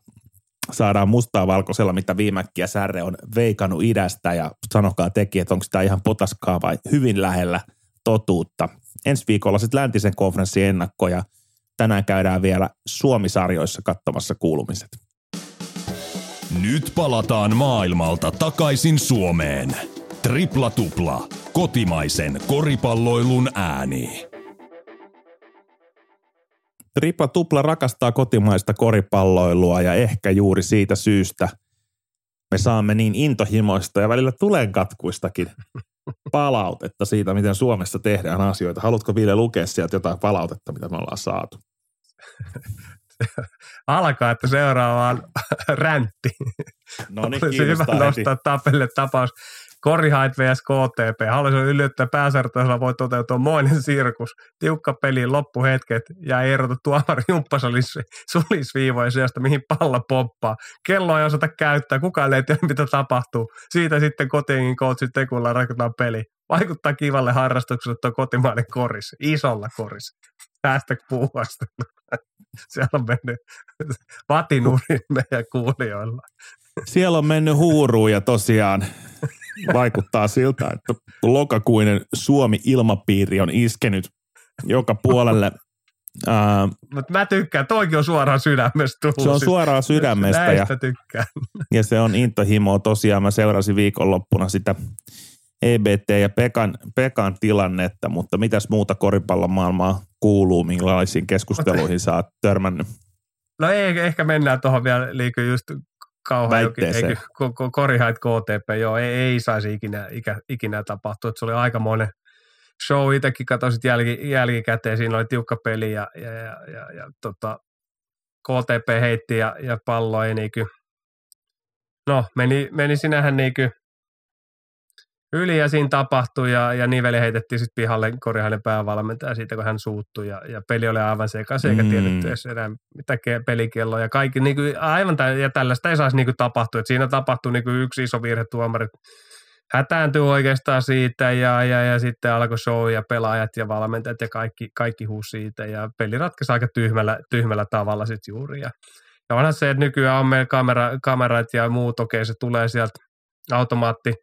Speaker 2: saadaan mustaa valkoisella, mitä viimäkkiä Särre on veikannut idästä ja sanokaa teki, että onko tämä ihan potaskaa vai hyvin lähellä totuutta. Ensi viikolla sitten läntisen konferenssin ennakko ja tänään käydään vielä Suomisarjoissa katsomassa kuulumiset.
Speaker 1: Nyt palataan maailmalta takaisin Suomeen. Tripla tupla. Kotimaisen koripalloilun ääni.
Speaker 2: Tripla tupla rakastaa kotimaista koripalloilua ja ehkä juuri siitä syystä me saamme niin intohimoista ja välillä tulenkatkuistakin palautetta siitä, miten Suomessa tehdään asioita. Haluatko vielä lukea sieltä jotain palautetta, mitä me ollaan saatu?
Speaker 3: alkaa, että seuraavaan räntti.
Speaker 2: No niin,
Speaker 3: Olisi hyvä nostaa tapelle tapaus. Korihait vs KTP. Haluaisin yllättää pääsartaisella voi toteutua moinen sirkus. Tiukka peli loppuhetket ja erotu tuomari sulisviivoja sijasta, mihin pallo poppaa. Kello ei osata käyttää, kukaan ei tiedä mitä tapahtuu. Siitä sitten kotiin coachin tekulla rakentaa peli. Vaikuttaa kivalle harrastukselle tuo kotimainen koris, isolla koris. Hashtag puuhasta. Siellä on mennyt vatinurin meidän kuulijoilla.
Speaker 2: Siellä on mennyt huuruun ja tosiaan vaikuttaa siltä, että lokakuinen Suomi-ilmapiiri on iskenyt joka puolelle.
Speaker 3: Mutta mä tykkään, toikin on suoraan sydämestä tullut.
Speaker 2: Se on suoraan sydämestä.
Speaker 3: ja, tykkään.
Speaker 2: Ja se on intohimoa tosiaan. Mä seurasin viikonloppuna sitä EBT ja Pekan, Pekan tilannetta, mutta mitäs muuta koripallon maailmaa kuuluu, minkälaisiin keskusteluihin sä oot törmännyt?
Speaker 3: No ei, ehkä mennään tuohon vielä liikaa just kauhean korihait KTP, joo, ei, ei saisi ikinä, ikä, ikinä tapahtua, että se oli aikamoinen show, itsekin katsoin jälki, jälkikäteen, siinä oli tiukka peli ja, ja, ja, ja, ja tota, KTP heitti ja, ja pallo ei niinku, no meni, meni sinähän niinku yli ja siinä tapahtui ja, ja Niveli heitettiin sitten pihalle Korihainen päävalmentaja siitä, kun hän suuttui ja, ja peli oli aivan sekaisin eikä mm. tiedetty edes enää mitä pelikello ja kaikki niin kuin, aivan tä, ja tällaista ei saisi niin kuin tapahtua, että siinä tapahtui niin kuin yksi iso virhe tuomarit hätääntyi oikeastaan siitä ja, ja, ja sitten alkoi show ja pelaajat ja valmentajat ja kaikki, kaikki huusi siitä ja peli ratkaisi aika tyhmällä, tyhmällä tavalla sitten juuri ja, ja onhan se, että nykyään on meillä kamera, kamerat ja muut, okei se tulee sieltä automaatti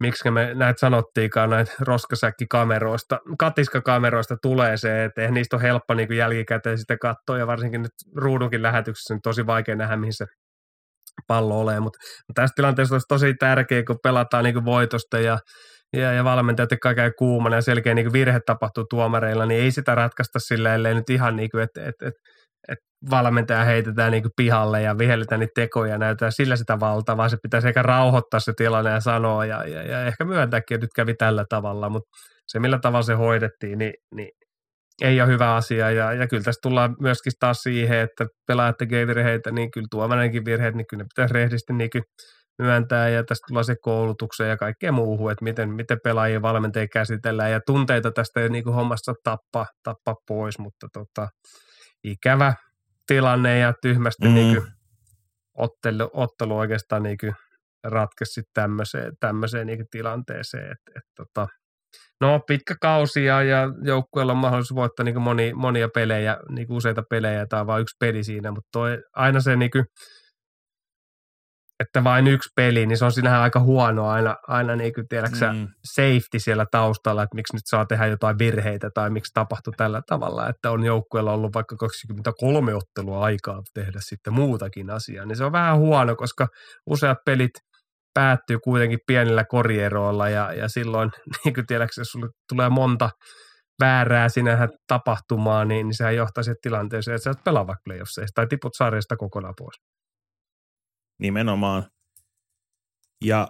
Speaker 3: miksi me näitä sanottiinkaan, näitä roskasäkkikameroista, katiskakameroista tulee se, että eihän niistä ole helppo niin jälkikäteen sitten katsoa, ja varsinkin nyt ruudunkin lähetyksessä on tosi vaikea nähdä, mihin se pallo ole, mutta, tässä tilanteessa olisi tosi tärkeää, kun pelataan niin voitosta ja, ja, ja valmentajat käy kuumana ja selkeä niin virhe tapahtuu tuomareilla, niin ei sitä ratkaista sillä, ellei nyt ihan niin kuin, että, että, että että valmentaja heitetään niin pihalle ja vihelletään niitä tekoja ja näytetään sillä sitä valtaa, vaan se pitäisi ehkä rauhoittaa se tilanne ja sanoa ja, ja, ja ehkä myöntääkin, että nyt kävi tällä tavalla, mutta se millä tavalla se hoidettiin, niin, niin ei ole hyvä asia. Ja, ja kyllä tässä tullaan myöskin taas siihen, että pelaajat tekee virheitä, niin kyllä tuomarinenkin virheet, niin kyllä ne pitäisi rehdisti niin myöntää. Ja tästä tulee se koulutukseen ja kaikkea muuhun, että miten, miten pelaajia valmentajia käsitellään. Ja tunteita tästä niin kuin hommasta tappaa, tappaa pois, mutta tota, ikävä tilanne ja tyhmästi mm. niin kuin ottelu, ottelu oikeastaan niin kuin ratkaisi tämmöiseen, tämmöiseen niin tilanteeseen. Et, et, tota, no pitkä kausi ja, ja joukkueella on mahdollisuus voittaa niin moni, monia pelejä, niin useita pelejä tai vain yksi peli siinä, mutta toi, aina se niin kuin, että vain yksi peli, niin se on sinähän aika huono aina, aina niin kuin, tiedätkö, mm. safety siellä taustalla, että miksi nyt saa tehdä jotain virheitä tai miksi tapahtuu tällä tavalla, että on joukkueella ollut vaikka 23 ottelua aikaa tehdä sitten muutakin asiaa, niin se on vähän huono, koska useat pelit päättyy kuitenkin pienillä korjeroilla ja, ja silloin, niin kuin tiedätkö, jos sulle tulee monta väärää sinähän tapahtumaan, niin, niin sehän johtaa siihen tilanteeseen, että sä et pelaa vaikka playoffseista tai tiput sarjasta kokonaan pois.
Speaker 2: Nimenomaan. Ja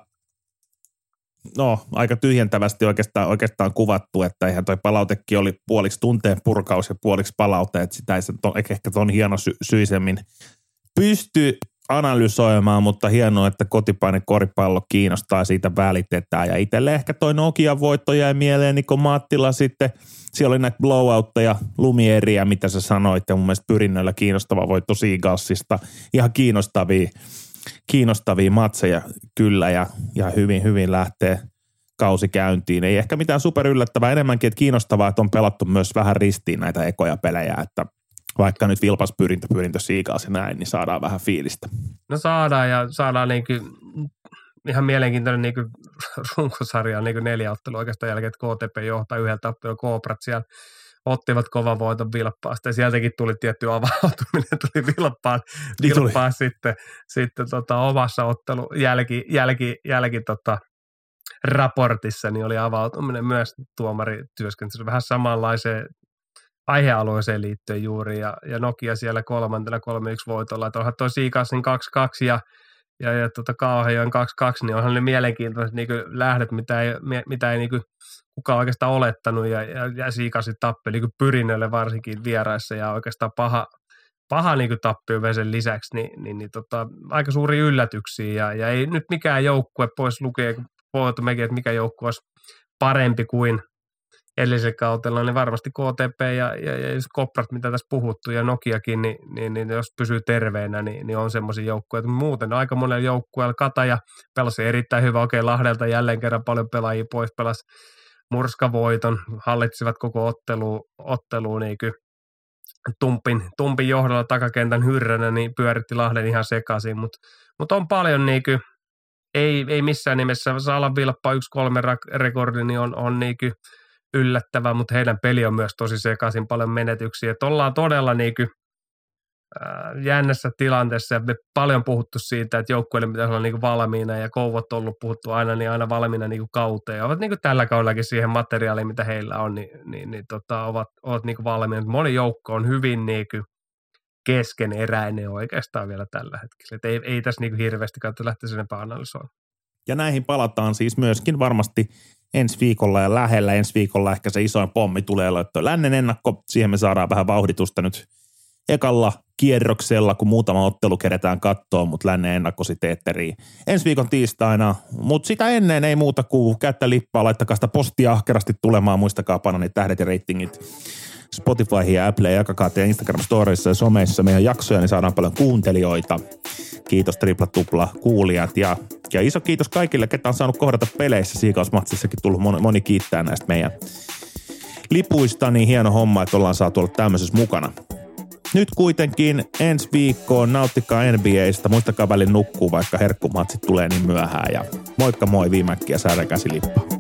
Speaker 2: no, aika tyhjentävästi oikeastaan, oikeastaan kuvattu, että eihän toi palautekin oli puoliksi tunteen purkaus ja puoliksi palaute, että sitä ei se to, ehkä ton hieno sy- syisemmin pysty analysoimaan, mutta hienoa, että kotipaine koripallo kiinnostaa, siitä välitetään. Ja itselle ehkä toi Nokia voitto jäi mieleen, niin kun Mattila sitten, siellä oli näitä blowoutteja, lumieriä, mitä sä sanoit, ja mun mielestä pyrinnöillä kiinnostava voitto Seagalsista. Ihan kiinnostavia, kiinnostavia matseja kyllä, ja, ja hyvin, hyvin lähtee kausi käyntiin. Ei ehkä mitään super yllättävää, enemmänkin, että kiinnostavaa, että on pelattu myös vähän ristiin näitä ekoja pelejä, että vaikka nyt vilpas pyrintö, pyrintö siikaa se näin, niin saadaan vähän fiilistä.
Speaker 3: No saadaan ja saadaan niin kuin, ihan mielenkiintoinen niin runkosarja, niin neljä ottelua oikeastaan jälkeen, että KTP johtaa yhdeltä tappion Kooprat siellä ottivat kovan voiton vilppaasta ja sieltäkin tuli tietty avautuminen, tuli vilppaan, niin vilppaan tuli. sitten, sitten tota, omassa ottelu jälki, jälki, jälki tota, raportissa, niin oli avautuminen myös tuomarityöskentelyssä vähän samanlaiseen aihealueeseen liittyen juuri, ja, ja Nokia siellä kolmantena 3-1 voitolla, että onhan toi Siikasin 2-2 ja ja, ja tota Kauhajoen 2-2, niin onhan ne mielenkiintoiset niin lähdöt, mitä ei, mitä ei niin kuin kukaan oikeastaan olettanut, ja, ja, ja Siikasi tappeli niin pyrinnölle varsinkin vieraissa, ja oikeastaan paha, paha niin kuin tappio sen lisäksi, niin, niin, niin tota, aika suuri yllätyksiä, ja, ja ei nyt mikään joukkue pois lukee, kun mekin, että mikä joukkue olisi parempi kuin edellisellä kautella, niin varmasti KTP ja, ja, ja Koprat, mitä tässä puhuttu, ja Nokiakin, niin, niin, niin jos pysyy terveenä, niin, niin on semmoisia joukkueita. Muuten aika monella joukkueella Kataja pelasi erittäin hyvä, okei Lahdelta jälleen kerran paljon pelaajia pois, pelasi murskavoiton, hallitsivat koko ottelu, ottelu niin kuin Tumpin, Tumpin johdolla takakentän hyrränä, niin pyöritti Lahden ihan sekaisin, mutta mut on paljon niin kuin, ei, ei missään nimessä, Saalan Vilppa 1-3 rekordi, niin on, on niin kuin yllättävä, mutta heidän peli on myös tosi sekaisin paljon menetyksiä. Että ollaan todella niin kuin, äh, jännässä tilanteessa ja me paljon puhuttu siitä, että joukkueille pitäisi olla niin kuin valmiina ja kouvot on ollut puhuttu aina, niin aina valmiina niin kuin kauteen. Ovat niin kuin tällä kaudellakin siihen materiaaliin, mitä heillä on, niin, niin, niin tota, ovat, ovat niin kuin valmiina. Moni joukko on hyvin niin kuin keskeneräinen oikeastaan vielä tällä hetkellä. Et ei, ei tässä niin kuin hirveästi kautta lähteä sen analysoimaan.
Speaker 2: Ja näihin palataan siis myöskin varmasti ensi viikolla ja lähellä. Ensi viikolla ehkä se isoin pommi tulee laittaa lännen ennakko. Siihen me saadaan vähän vauhditusta nyt ekalla kierroksella, kun muutama ottelu keretään kattoa, mutta lännen ennakko sitten eetteriin ensi viikon tiistaina. Mutta sitä ennen ei muuta kuin käyttä lippaa, laittakaa sitä postia ahkerasti tulemaan, muistakaa panna niitä tähdet ja ratingit Spotify ja Apple ja jakakaa teidän Instagram-storeissa ja someissa meidän jaksoja, niin saadaan paljon kuuntelijoita. Kiitos tripla tupla kuulijat ja, ja iso kiitos kaikille, ketä on saanut kohdata peleissä. Siikausmatsissakin tullut moni, moni kiittää näistä meidän lipuista, niin hieno homma, että ollaan saatu olla tämmöisessä mukana. Nyt kuitenkin ensi viikkoon nauttikaa NBAstä, muistakaa välin nukkuu, vaikka herkkumatsit tulee niin myöhään ja moikka moi viimäkkiä säädäkäsi lippaa.